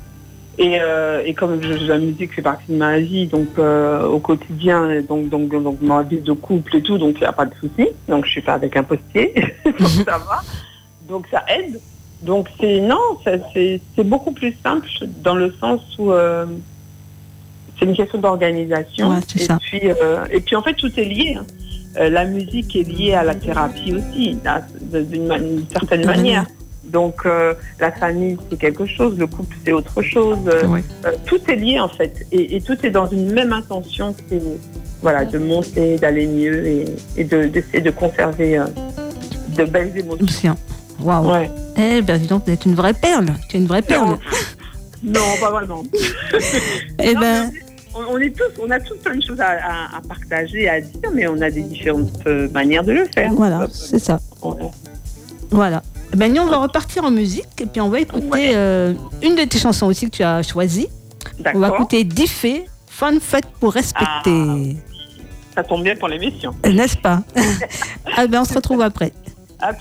Et, euh, et comme je- la musique fait partie de ma vie, donc au quotidien, donc, donc, donc ma vie de couple et tout, donc il n'y a pas de souci. Donc je suis pas avec un postier, donc ça va. Donc ça aide. Donc c'est non, c'est beaucoup plus simple dans le sens où c'est une question d'organisation. Ouais, et puis et puis en fait tout est lié. hein. Euh, la musique est liée à la thérapie aussi, d'une ma- certaine manière. Donc euh, la famille c'est quelque chose, le couple c'est autre chose. Euh, euh, tout est lié en fait, et, et tout est dans une même intention. C'est voilà, de monter, d'aller mieux et, et de- d'essayer de, conserver de belles émotions. Waouh. Ouais. Eh ben, dis donc, tu es une vraie perle. Tu es une vraie perle. Non, pas vraiment. Eh ben, on, est tous, on a tous plein de choses à, à- à partager, à dire, mais on a des différentes euh, manières de le faire. voilà, c'est ça. Voilà. Eh Ben, nous, on va repartir en musique et puis on va écouter Ouais. euh, une de tes chansons aussi que tu as choisie. On va écouter Diffé, Fun Fête pour respecter. Ça tombe bien pour l'émission. N'est-ce pas? Ah ben, on se retrouve après. À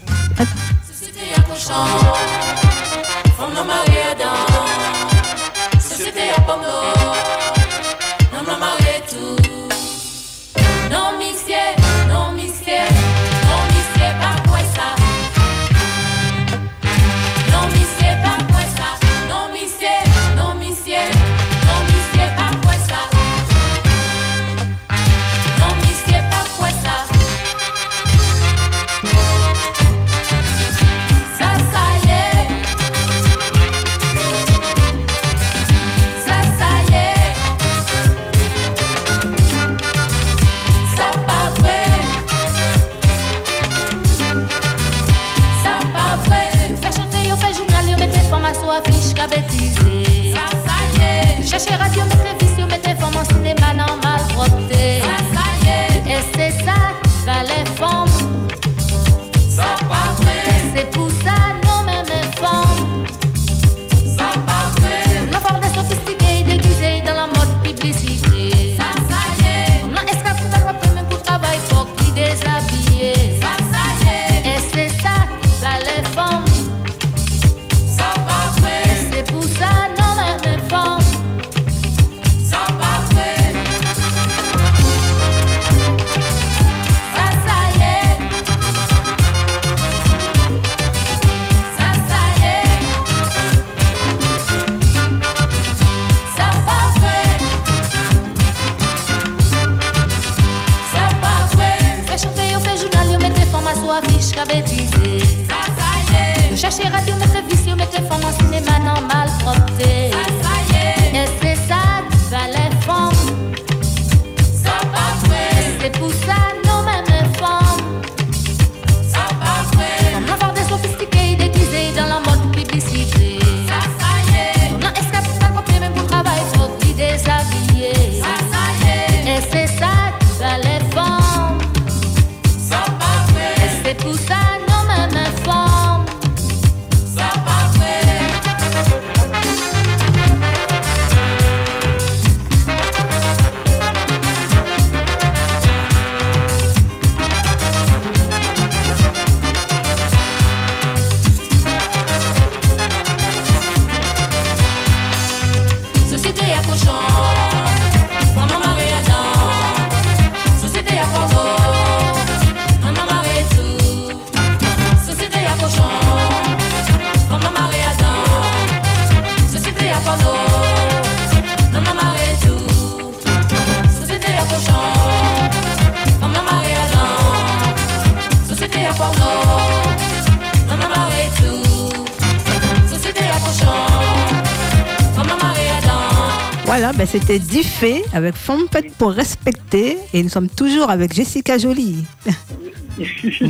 Voilà, ben c'était Diffé avec Fête pour respecter. Et nous sommes toujours avec Jessica Jolie.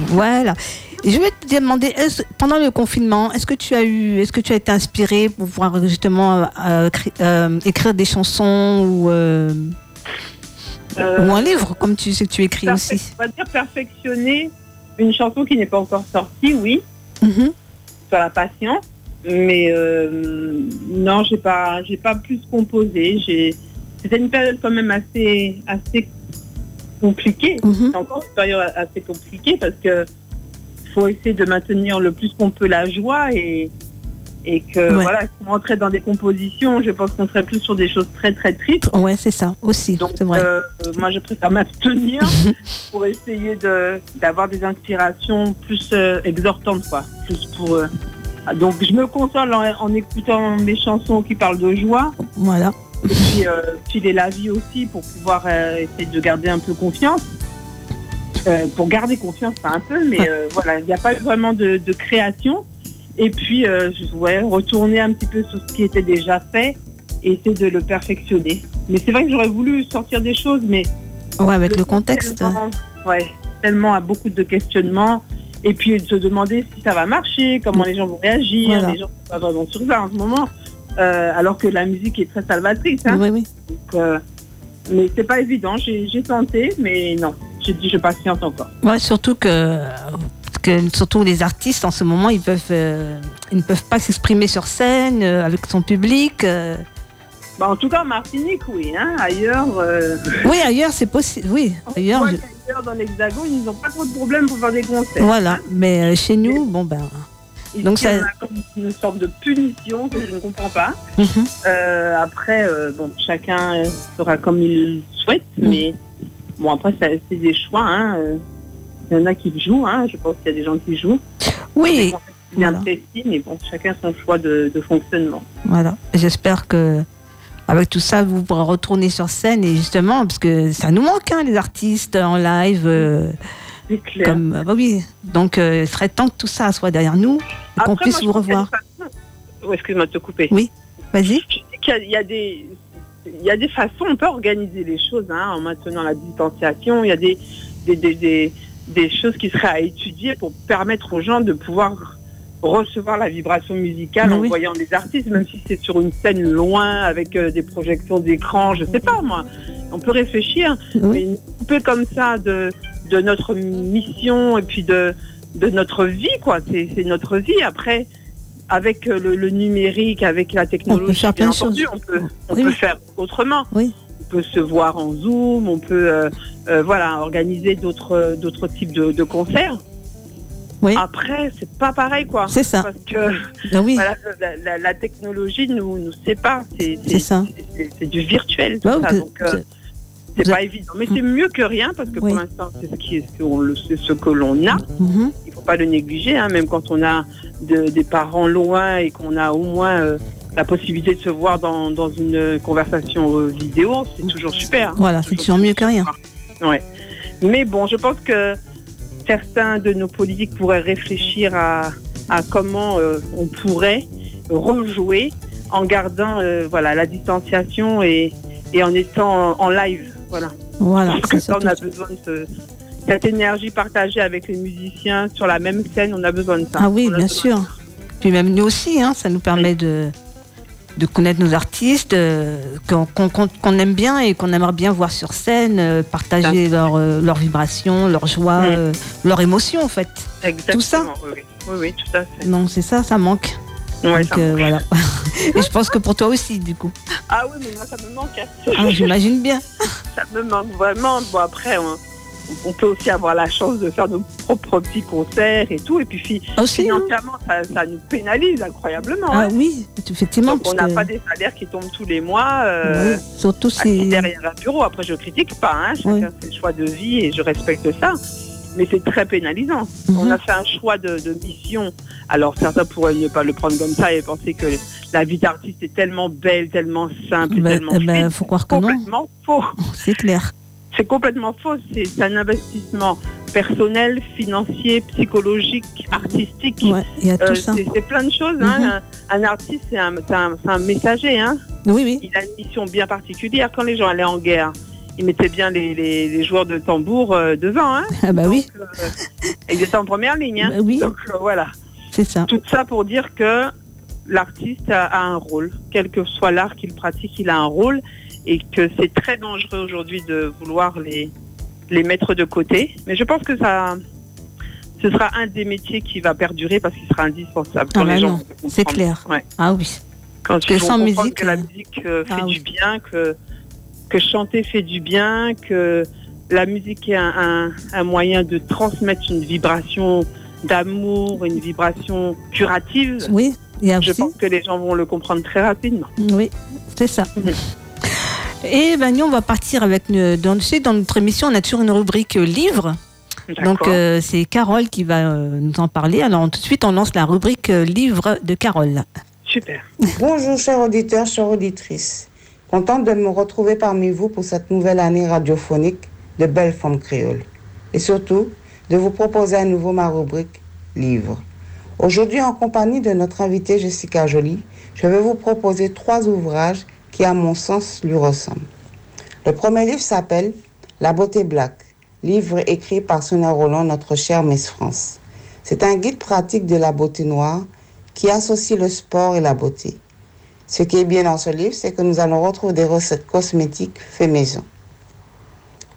voilà. Je vais te demander, pendant le confinement, est-ce que tu as eu, est-ce que tu as été inspiré pour pouvoir justement euh, euh, écrire des chansons ou, euh, ou un livre, comme tu sais que tu écris aussi? On va dire perfectionner une chanson qui n'est pas encore sortie, oui, Mhm. sur la patience. Mais euh, non, j'ai pas, j'ai pas plus composé. J'ai, c'était une période quand même assez, assez compliquée. Mhm. Encore une période assez compliquée parce que faut essayer de maintenir le plus qu'on peut la joie et et que Ouais. voilà, si on rentrait dans des compositions, je pense qu'on serait plus sur des choses très très tristes. Ouais, c'est ça aussi, Donc, vrai. euh, moi, je préfère m'abstenir pour essayer de d'avoir des inspirations plus euh, exhortantes, quoi. Plus pour. Donc, je me console en, en écoutant mes chansons qui parlent de joie, Voilà. et puis euh, filer la vie aussi pour pouvoir euh, essayer de garder un peu confiance. Euh, pour garder confiance, pas un peu, mais Ouais. voilà, il n'y a pas vraiment de, de création. Et puis, je- ouais, retourner un petit peu sur ce qui était déjà fait et essayer de le perfectionner. Mais c'est vrai que j'aurais voulu sortir des choses, mais Ouais, avec le contexte. Tellement, ouais, tellement à beaucoup de questionnements. Et puis de se demander si ça va marcher, comment les gens vont réagir. Voilà. Les gens sont pas vraiment sur ça en ce moment. Euh, alors que la musique est très salvatrice. Hein. Oui, oui. Donc, euh, mais c'est pas évident. J'ai tenté, mais non. J'ai dit je patiente encore. Ouais, surtout que, que surtout les artistes en ce moment, ils peuvent, euh, ils ne peuvent pas s'exprimer sur scène euh, avec son public. euh. Bah, en tout cas, en Martinique, oui. Hein. Ailleurs, euh, Oui, ailleurs c'est possible. Oui, on ailleurs. voit je- qu'ailleurs, dans l'Hexagone, ils n'ont pas trop de problèmes pour faire des concerts. Voilà, mais euh, chez nous, bon ben. Ici, Donc, ça- on a comme une sorte de punition que je ne comprends pas. mhm. Euh, après, euh, bon, chacun euh, fera comme il souhaite, Mm. mais bon, après, ça- c'est des choix. Hein. euh. Il y en a qui jouent, hein. je pense qu'il y a des gens qui jouent. Oui, bien voilà. précis, mais bon, chacun son choix de, de fonctionnement. voilà. J'espère que avec tout ça, vous pourrez retourner sur scène et justement, parce que ça nous manque, hein, les artistes en live. euh, C'est clair. comme, euh, bah oui. Donc, euh, il serait temps que tout ça soit derrière nous et qu'on puisse moi, vous revoir. Oh, excuse-moi de te couper. Oui. Vas-y. Je dis qu'il y a- il y a des il y a des façons, on peut organiser les choses hein, en maintenant la distanciation. Il y a des, des, des, des, des choses qui seraient à étudier pour permettre aux gens de pouvoir recevoir la vibration musicale en Oui. voyant des artistes, même si c'est sur une scène loin avec euh, des projections d'écran, je sais pas moi. On peut réfléchir, Oui. mais une peu comme ça de, de notre mission et puis de, de notre vie, quoi. C'est notre vie. Après, avec euh, le, le numérique, avec la technologie, faire plein bien de choses. entendu, on peut, on Oui, peut faire autrement. Oui. On peut se voir en Zoom, on peut euh, euh, voilà, organiser d'autres d'autres types de, de concerts. Oui. Après, c'est pas pareil, quoi. C'est ça. Parce que Ah oui. voilà, la, la- la technologie nous, nous sépare. C'est ça. c'est- du virtuel, tout Bah, ça. Donc, euh, c'est pas évident. Mais c'est mieux que rien parce que Oui. pour l'instant, c'est ce, qui est, ce, que l'on a. Mhm. Il faut pas le négliger, hein, même quand on a de- des parents loin et qu'on a au moins euh, la possibilité de se voir dans, dans une conversation euh, vidéo, c'est toujours super. Voilà, c'est toujours mieux que rien. Ouais. Mais bon, je pense que certains de nos politiques pourraient réfléchir à, à comment euh, on pourrait rejouer en gardant euh, voilà la distanciation et, et en étant en, en live. Voilà. Voilà. Parce que ça, on a besoin de ce- cette énergie partagée avec les musiciens sur la même scène. On a besoin de ça. Ah oui, bien sûr. Puis même nous aussi, hein, ça nous permet de, de connaître nos artistes euh, qu'on aime bien et qu'on aimerait bien voir sur scène, euh, partager leurs euh, leurs vibrations, leurs joies, euh, leurs émotions en fait. Exactement. tout ça. Oui, oui, tout à fait. Non, c'est ça, ça manque. Ouais, Donc, ça euh, manque. voilà. et je pense que pour toi aussi, du coup. Ah oui, mais moi, ça me manque. hein. Ah, J'imagine bien. ça me manque vraiment. Bon, après, on, on peut aussi avoir la chance de faire nos propres petits concerts et tout. Et puis, hein. financièrement, ça, ça nous pénalise incroyablement. Ah hein. oui, effectivement. Donc, on n'a que- pas des salaires qui tombent tous les mois. euh, Oui, surtout si. derrière un bureau. Après, je critique pas. Hein. Chacun Oui. ses choix de vie et je respecte ça. Mais c'est très pénalisant. On Mhm. a fait un choix de, de mission. Alors certains pourraient ne pas le prendre comme ça et penser que la vie d'artiste est tellement belle, tellement simple, Bah, tellement eh ben, faut croire que non. complètement faux. C'est clair. C'est complètement faux. C'est un investissement personnel, financier, psychologique, artistique. Ouais, il y a Euh, c'est plein de choses. hein. Un, un artiste, c'est un, messager. Hein. Oui, oui. Il a une mission bien particulière. Quand les gens allaient en guerre, ils mettaient bien les, les- les joueurs de tambour euh, devant. Hein. Ah bah oui, euh, ils étaient en première ligne. Bah oui. Donc voilà. c'est ça. Tout ça pour dire que l'artiste a, a un rôle. Quel que soit l'art qu'il pratique, il a un rôle. Et que c'est très dangereux aujourd'hui de vouloir les, les mettre de côté. Mais je pense que ça, ce sera un des métiers qui va perdurer parce qu'il sera indispensable. Ah bah c'est clair. Ouais. Ah oui. Quand vont sans musique, que la euh, musique euh, fait ah du oui. bien, que, que chanter fait du bien, que la musique est un, un- un moyen de transmettre une vibration d'amour, une vibration curative. Oui, il y a Je aussi. pense que les gens vont le comprendre très rapidement. Oui, c'est ça. Mhm. Et ben nous, on va partir avec une- dans, dans notre émission, on a toujours une rubrique euh, livre. Donc euh, c'est Carole qui va euh, nous en parler. Alors tout de suite, on lance la rubrique euh, livre de Carole. Super. Bonjour chers auditeurs, chères auditrices. Contente de me retrouver parmi vous pour cette nouvelle année radiophonique de Belle Forme Créole. Et surtout, de vous proposer à nouveau ma rubrique Livre. Aujourd'hui, en compagnie de notre invitée Jessica Joly, je vais vous proposer trois ouvrages qui, à mon sens, lui ressemblent. Le premier livre s'appelle La beauté black, livre écrit par Sonia Roland, notre chère Miss France. C'est un guide pratique de la beauté noire qui associe le sport et la beauté. Ce qui est bien dans ce livre, c'est que nous allons retrouver des recettes cosmétiques fait maison.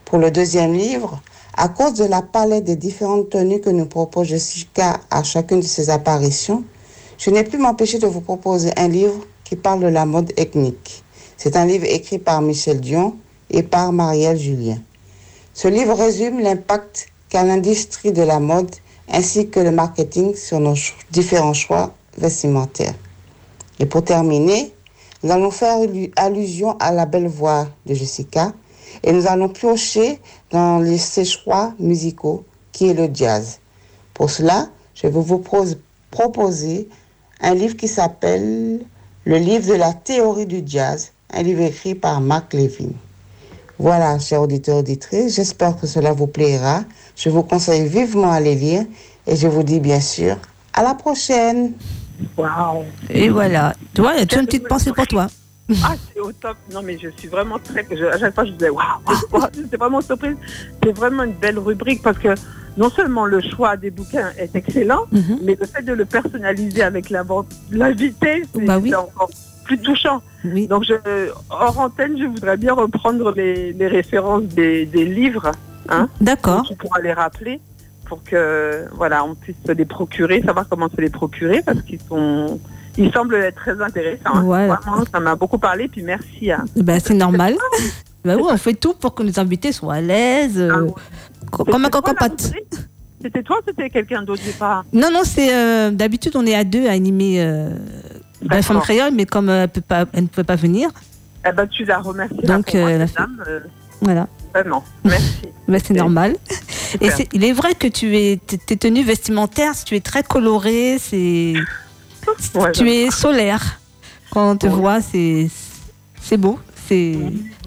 Pour le deuxième livre, à cause de la palette des différentes tenues que nous propose Jessica à chacune de ses apparitions, je n'ai pu m'empêcher de vous proposer un livre qui parle de la mode ethnique. C'est un livre écrit par Michel Dion et par Marielle Julien. Ce livre résume l'impact qu'a l'industrie de la mode ainsi que le marketing sur nos différents choix vestimentaires. Et pour terminer, nous allons faire allu- allusion à la belle voix de Jessica et nous allons piocher dans les, ses choix musicaux qui est le jazz. Pour cela, je vais vous proposer un livre qui s'appelle Le livre de la théorie du jazz, un livre écrit par Mark Levin. Voilà, chers auditeurs et auditrices, j'espère que cela vous plaira. Je vous conseille vivement à les lire et je vous dis bien sûr à la prochaine. Waouh Et voilà. Tu vois, il y a toujours une petite pensée pour toi. Ah, c'est au top. Non, mais je suis vraiment très. je- à chaque fois, je disais waouh, waouh, waouh. C'est vraiment surprise. C'est vraiment une belle rubrique parce que non seulement le choix des bouquins est excellent, Mhm. mais le fait de le personnaliser avec l'invité, c'est Bah oui. c'est encore plus touchant. Oui. Donc, je, hors antenne, je voudrais bien reprendre les, les références des, des livres. Hein, D'accord. Tu pourras les rappeler pour que voilà, on puisse se les procurer, savoir comment se les procurer parce qu'ils sont. Ils semblent être très intéressants. hein. Voilà. Vraiment, ça m'a beaucoup parlé. Puis merci Ben, c'est normal. Ben oui, on fait tout pour que nos invités soient à l'aise, euh, Ah ouais. comme un rubrique C'était toi ou c'était quelqu'un d'autre pas. Non, non, c'est euh, d'habitude on est à deux à animer euh, la femme créole, mais comme euh, elle, peut pas, elle ne peut pas venir, Eh ben, tu la remercies. Donc, là, pour moi, euh, la dame, euh, voilà. vraiment. Merci. Ben, c'est normal. Et il est vrai que tu es, tes tenues vestimentaires, tu es très colorée, c'est, Ouais, tu es solaire. Quand on te Ouais. voit, c'est, c'est beau. C'est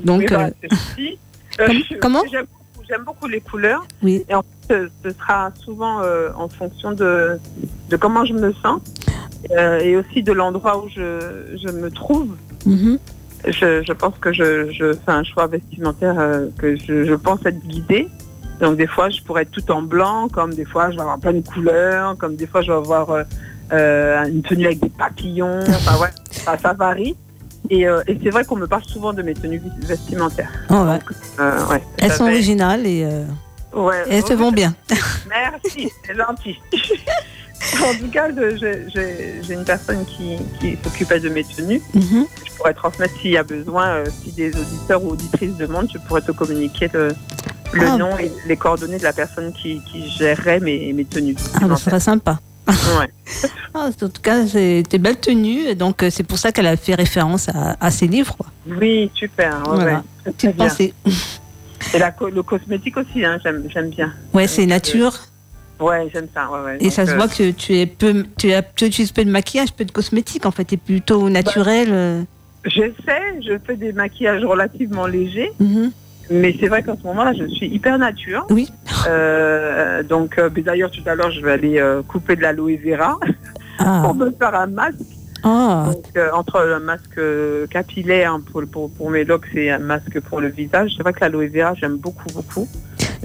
donc Oui, bah, euh, comment? J'aime beaucoup, les couleurs. oui. Et en fait, euh, ce sera souvent euh, en fonction de, de comment je me sens euh, et aussi de l'endroit où je, je me trouve. Mhm. Je, je pense que je, je fais un choix vestimentaire euh, que je, je pense être guidée. Donc des fois, je pourrais être tout en blanc, comme des fois, je vais avoir plein de couleurs, comme des fois, je vais avoir une tenue avec des papillons. Enfin, ouais, ça, ça varie. Et, euh, et c'est vrai qu'on me parle souvent de mes tenues vestimentaires. Oh, ouais. Euh, ouais, Elles sont fait- originales et, euh, Ouais, et elles se vont bien. Merci, c'est gentil. en tout cas, j'ai une personne qui, qui s'occupait de mes tenues. Mhm. Je pourrais transmettre s'il y a besoin, euh, si des auditeurs ou auditrices demandent, je pourrais te communiquer le, le Ah. nom et les coordonnées de la personne qui, qui gérerait mes, mes tenues. Ah, ce serait sympa. Ouais. Ah, en tout cas, belles tenues, et donc euh, c'est pour ça qu'elle a fait référence à, à ses livres. Quoi. Oui, super. ouais, Voilà. ouais. Petite pensée. Et la le cosmétique aussi, hein, j'aime bien. Ouais, c'est nature. Ouais, j'aime ça. Ouais, ouais. Et ça se euh, voit que tu es peu, tu, as, tu utilises peu de maquillage, peu de cosmétique. En fait, tu es plutôt naturel. euh. J'essaie, je fais des maquillages relativement légers. Mhm. Mais c'est vrai qu'en ce moment-là, je suis hyper nature. Oui. Euh, donc, euh, d'ailleurs, tout à l'heure, je vais aller euh, couper de l'aloe vera Ah. pour me faire un masque. Ah. Donc, entre le masque capillaire hein, pour, pour, pour mes locks et un masque pour le visage, c'est vrai que l'aloe vera, j'aime beaucoup, beaucoup.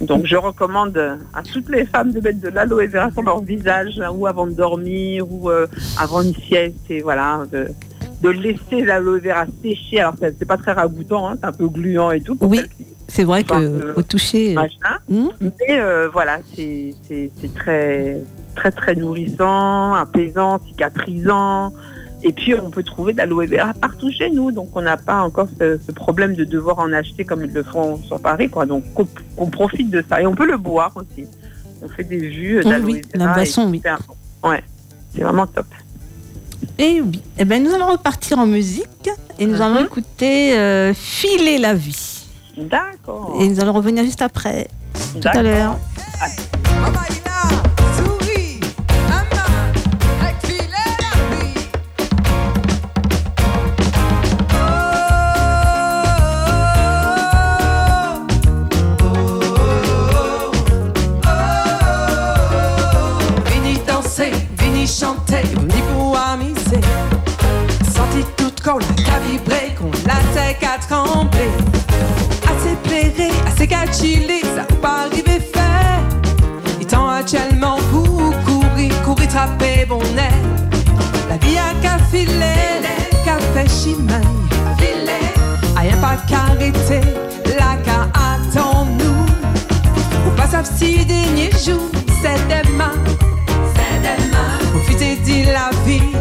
Donc, je recommande à toutes les femmes de mettre de l'aloe vera sur leur visage, hein, ou avant de dormir, ou avant une sieste, et voilà, de, de laisser l'aloe vera sécher. Alors, c'est c'est pas très ragoûtant, hein, c'est un peu gluant et tout. pour Oui. celles qui- C'est vrai Enfin, que au toucher. euh, machin. hmm. Mais euh, voilà, c'est très, très, très nourrissant, apaisant, cicatrisant. Et puis, on peut trouver de l'aloe vera partout chez nous. Donc, on n'a pas encore ce, ce problème de devoir en acheter comme ils le font sur Paris. Quoi. Donc, qu'on profite de ça. Et on peut le boire aussi. On fait des jus Oui, d'aloe oui, vera. la boisson, c'est oui. Ouais, c'est vraiment top. Et oui. Eh ben, nous allons repartir en musique et nous Mhm. allons écouter euh, Filer la vie. D'accord. Et nous allons revenir juste après. Tout à l'heure. La. Senti toute qu'à vibrer, qu'on la tête à trembler. Déplairé, assez qu'à chiller, ça peut pas arriver fait. Il tend actuellement pour courir, courir, trapper bon air. La vie a qu'à filer, qu'à fait chimay. Rien pas qu'arrêter, la qu'à attend nous. Ou pas savent si dernier jour, c'est demain. C'est demain. Profitez de la vie,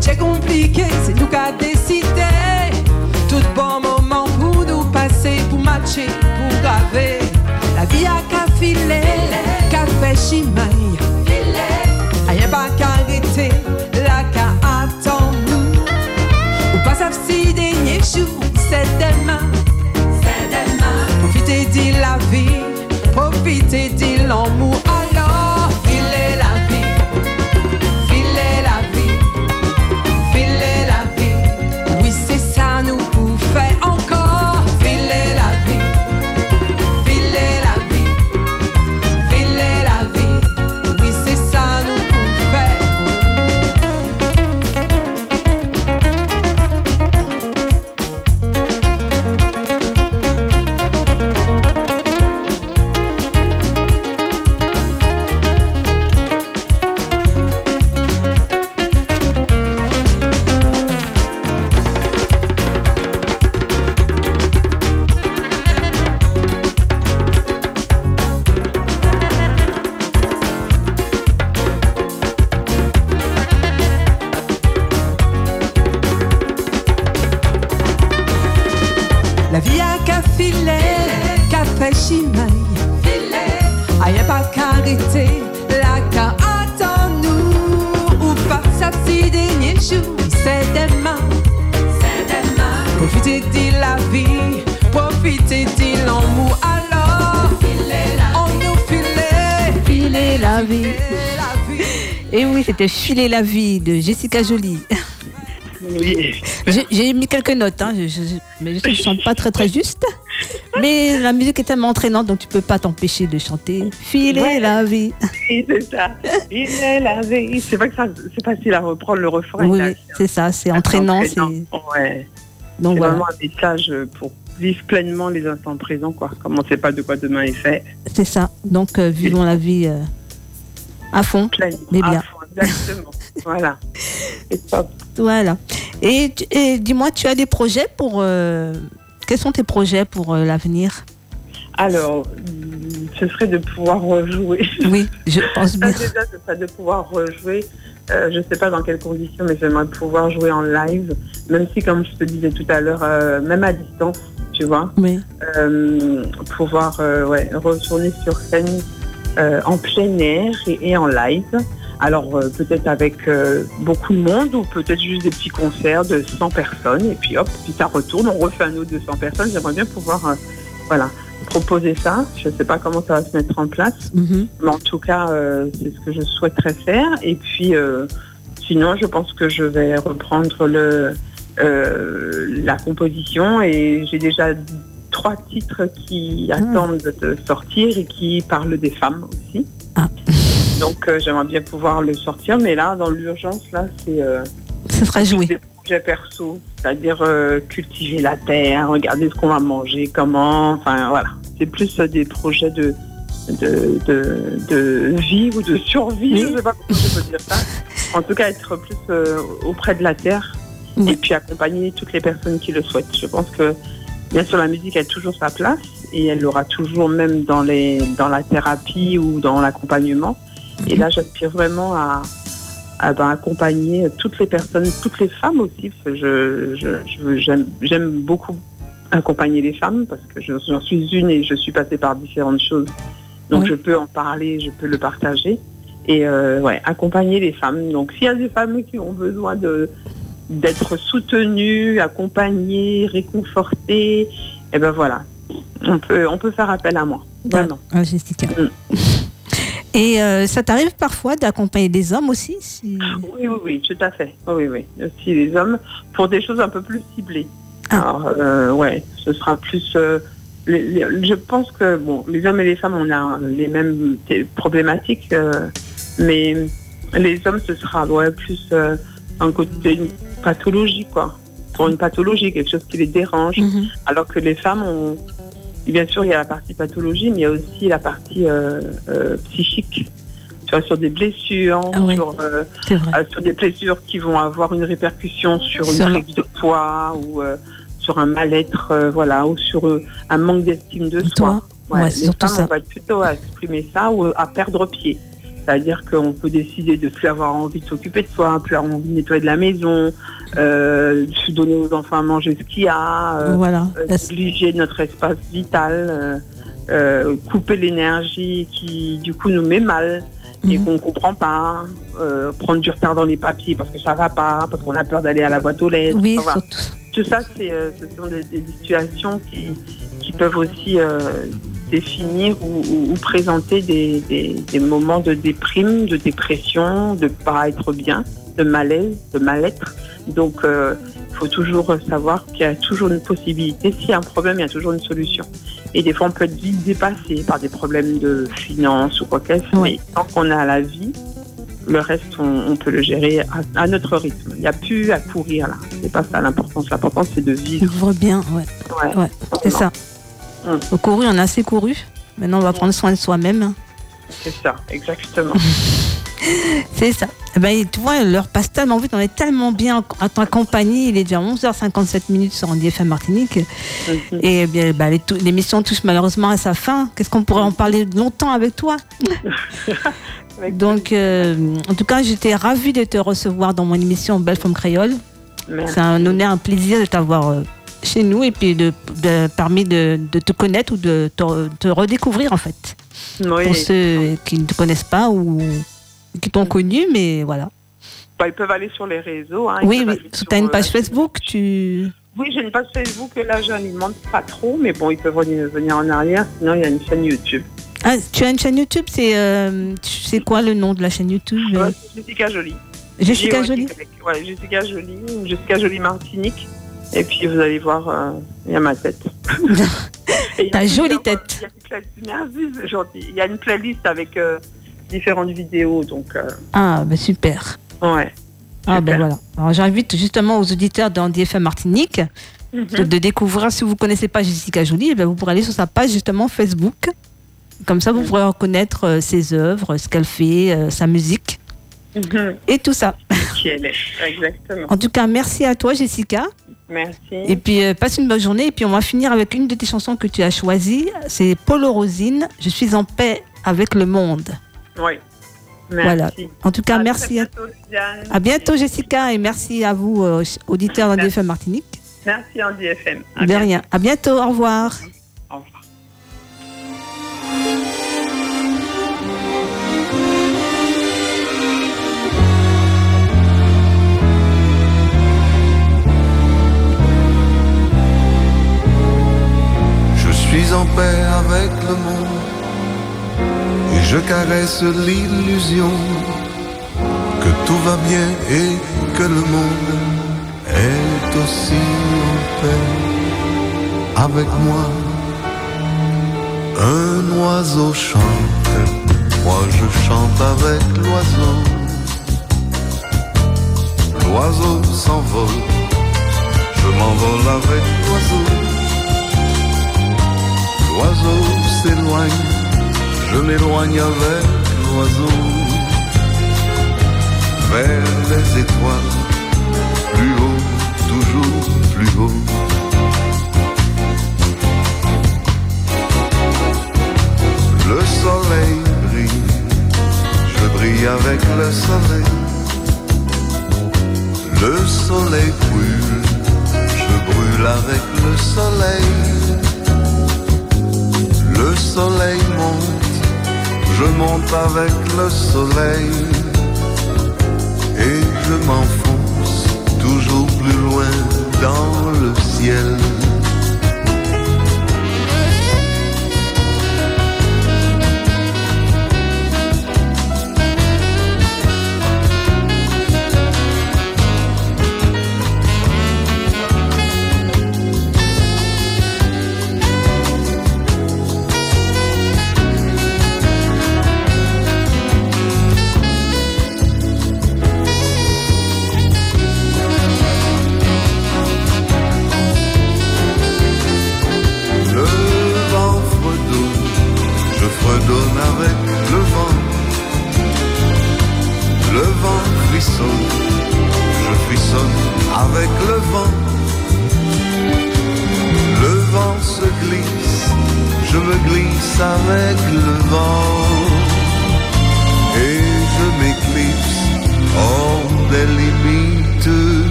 de compliqué, c'est nous qu'à décider. Tout bon moment pour nous passer, pour matcher, pour graver. La vie a qu'à filer, qu'à fait chimaille. Rien pas qu'à arrêter, la qu'à attend nous. Ou pas si dernier jour, c'est demain. C'est demain. Profitez de la vie, profitez de l'amour. C'était Filer la vie de Jessica Jolie. Oui. J'ai- mis quelques notes, hein, je- je- mais je ne chante pas très très juste. Mais la musique est tellement entraînante, donc tu peux pas t'empêcher de chanter. Filer Ouais. la vie. Oui, c'est ça. Il est la vie. C'est vrai que ça, c'est facile à reprendre le refrain. Oui, c'est ça, c'est entraînant. c'est- Ouais. Donc voilà, vraiment un message pour vivre pleinement les instants présents, quoi. Comme on ne sait pas de quoi demain est fait. c'est ça. Donc euh, vivons la vie euh, à fond. Pleinement. Mais bien. à fond, exactement. voilà. Top. Voilà. Et, dis-moi, tu as des projets pour. euh, quels sont tes projets pour euh, l'avenir? Alors, hum, ce serait de pouvoir rejouer. Oui, je pense Ça, bien. déjà, ce serait de pouvoir rejouer. Euh, je ne sais pas dans quelles conditions, mais j'aimerais pouvoir jouer en live, même si, comme je te disais tout à l'heure, euh, même à distance, tu vois, Oui, euh, pouvoir ouais, retourner sur scène en plein air et, et en live. Alors euh, peut-être avec euh, beaucoup de monde ou peut-être juste des petits concerts de 100 personnes et puis hop, puis ça retourne, on refait un autre de 100 personnes. J'aimerais bien pouvoir euh, voilà, proposer ça. Je ne sais pas comment ça va se mettre en place. Mhm. Mais en tout cas, c'est ce que je souhaiterais faire. Et puis, sinon, je pense que je vais reprendre le, la composition et j'ai déjà trois titres qui attendent de sortir et qui parlent des femmes aussi. Ah. Donc, euh, j'aimerais bien pouvoir le sortir. Mais là, dans l'urgence, là, c'est euh, Ce sera joué. des projets perso, c'est-à-dire euh, cultiver la terre, regarder ce qu'on va manger, comment, enfin voilà. C'est plus euh, des projets de, de, de, de vie ou de survie, Oui. je ne sais pas comment je peux dire ça. En tout cas, être plus euh, auprès de la terre Oui. et puis accompagner toutes les personnes qui le souhaitent. Je pense que bien sûr la musique a toujours sa place et elle l'aura toujours même dans, les, dans la thérapie ou dans l'accompagnement. Et là, j'aspire vraiment à, à ben, accompagner toutes les personnes, toutes les femmes aussi, parce que je, j'aime, j'aime beaucoup accompagner les femmes parce que je- j'en suis une et je suis passée par différentes choses. Donc Oui. je peux en parler, je peux le partager et euh, ouais, accompagner les femmes. Donc s'il y a des femmes qui ont besoin de d'être soutenues, accompagnées, réconfortées et ben voilà, on peut, on peut faire appel à moi. Vraiment. Ah, Jessica. Mm. Et euh, ça t'arrive parfois d'accompagner des hommes aussi si- Oui, oui, oui, tout à fait. Oui, oui. Aussi les hommes pour des choses un peu plus ciblées. Ah. Alors, euh, ouais, ce sera plus. euh, les- les- je pense que bon, les hommes et les femmes, on a les mêmes problématiques, mais les hommes, ce sera ouais, plus un côté une pathologie, quoi. Pour une pathologie, quelque chose qui les dérange. Mhm. Alors que les femmes, ont, bien sûr, il y a la partie pathologie, mais il y a aussi la partie euh, euh, psychique. Tu vois, sur des blessures, Ah ouais. sur, euh, sur des blessures qui vont avoir une répercussion sur une prise de poids ou sur un mal-être, voilà, ou sur un manque d'estime de soi. Ouais, les femmes, ça. on va plutôt à exprimer ça ou à perdre pied. C'est-à-dire qu'on peut décider de plus avoir envie de s'occuper de soi, plus avoir envie de nettoyer de la maison, euh, de donner aux enfants à manger ce qu'il y a, euh, voilà. euh, négliger notre espace vital, euh, euh, couper l'énergie qui du coup nous met mal et Mhm. qu'on comprend pas, euh, prendre du retard dans les papiers parce que ça va pas, parce qu'on a peur d'aller à la boîte aux lettres. Oui, voilà. Tout ça, c'est, euh, ce sont des, des situations qui, qui peuvent aussi euh, définir ou, ou- ou présenter des, des- des moments de déprime, de dépression, de pas être bien, de malaise, de mal-être. Donc, il faut toujours savoir qu'il y a toujours une possibilité. S'il y a un problème, il y a toujours une solution. Et des fois, on peut être vite dépassé par des problèmes de finances ou quoi que ce soit. Mais tant qu'on a la vie, le reste, on, on peut le gérer à, à notre rythme. Il n'y a plus à courir là. C'est pas ça l'importance. L'important, c'est de vivre. Vivre bien, ouais. Ouais. Ouais, c'est ça. Mm. Au couru, on a assez couru. Maintenant, on va prendre soin de soi-même. C'est ça, exactement. C'est ça. Eh ben, tu vois, l'heure passe tellement vite, on est tellement bien à ta compagnie. Il est déjà 11h57 minutes sur Andy FM Martinique. Mhm. Et eh bien, bah, l'émission touche malheureusement à sa fin. Qu'est-ce qu'on pourrait en parler longtemps avec toi? Avec Donc, euh, en tout cas, j'étais ravie de te recevoir dans mon émission Belle Femme Créole. C'est un honneur, un plaisir de t'avoir euh, chez nous et puis de, de permis de, de te connaître ou de te, redécouvrir en fait. Oui. Pour ceux qui ne te connaissent pas ou qui t'ont connu, mais voilà. Bah, ils peuvent aller sur les réseaux. hein. Oui, oui. Tu as une euh, page Facebook, tu. Oui, j'ai une page Facebook et là, je n'alimente pas trop, mais bon, ils peuvent venir, en arrière. Sinon, il y a une chaîne YouTube. Ah, tu as une chaîne YouTube, c'est euh, sais quoi le nom de la chaîne YouTube? Euh, c'est Jessica Jolie. Jessica J-O-Y. Jolie Ouais, Jessica Jolie ou Jessica Jolie Martinique. Et puis, vous allez voir, euh, il y a ma tête. Ta jolie tête. il y a une playlist- avec euh, différentes vidéos, donc, euh, Ah, ben super. ouais. Ah, ben voilà. Alors j'invite justement aux auditeurs d'Andy FM Martinique Mhm. de, de découvrir, si vous ne connaissez pas Jessica Jolie, eh ben, vous pourrez aller sur sa page justement Facebook. Comme ça, vous pourrez reconnaître euh, ses œuvres, ce qu'elle fait, euh, sa musique Mhm. et tout ça. Qui elle est, exactement. En tout cas, merci à toi, Jessica. Merci. Et puis, euh, passe une bonne journée. Et puis, on va finir avec une de tes chansons que tu as choisies. C'est Polo Rosine. Je suis en paix avec le monde. Oui. Merci. Voilà. En tout cas, À merci. À, bientôt, Diane. à bientôt, Jessica. Et merci à vous, euh, auditeurs d'ADFM Martinique. Merci Andy FM. À De bientôt. rien. À bientôt. Au revoir. Suis en paix avec le monde et je caresse l'illusion que tout va bien et que le monde est aussi en paix avec moi. Un oiseau chante, moi je chante avec l'oiseau. L'oiseau s'envole, je m'envole avec l'oiseau. L'oiseau s'éloigne, je m'éloigne avec l'oiseau. Vers les étoiles, plus haut, toujours plus haut. Le soleil brille, je brille avec le soleil. Le soleil brûle, je brûle avec le soleil. Le soleil monte, je monte avec le soleil et je m'enfonce toujours plus loin dans le ciel.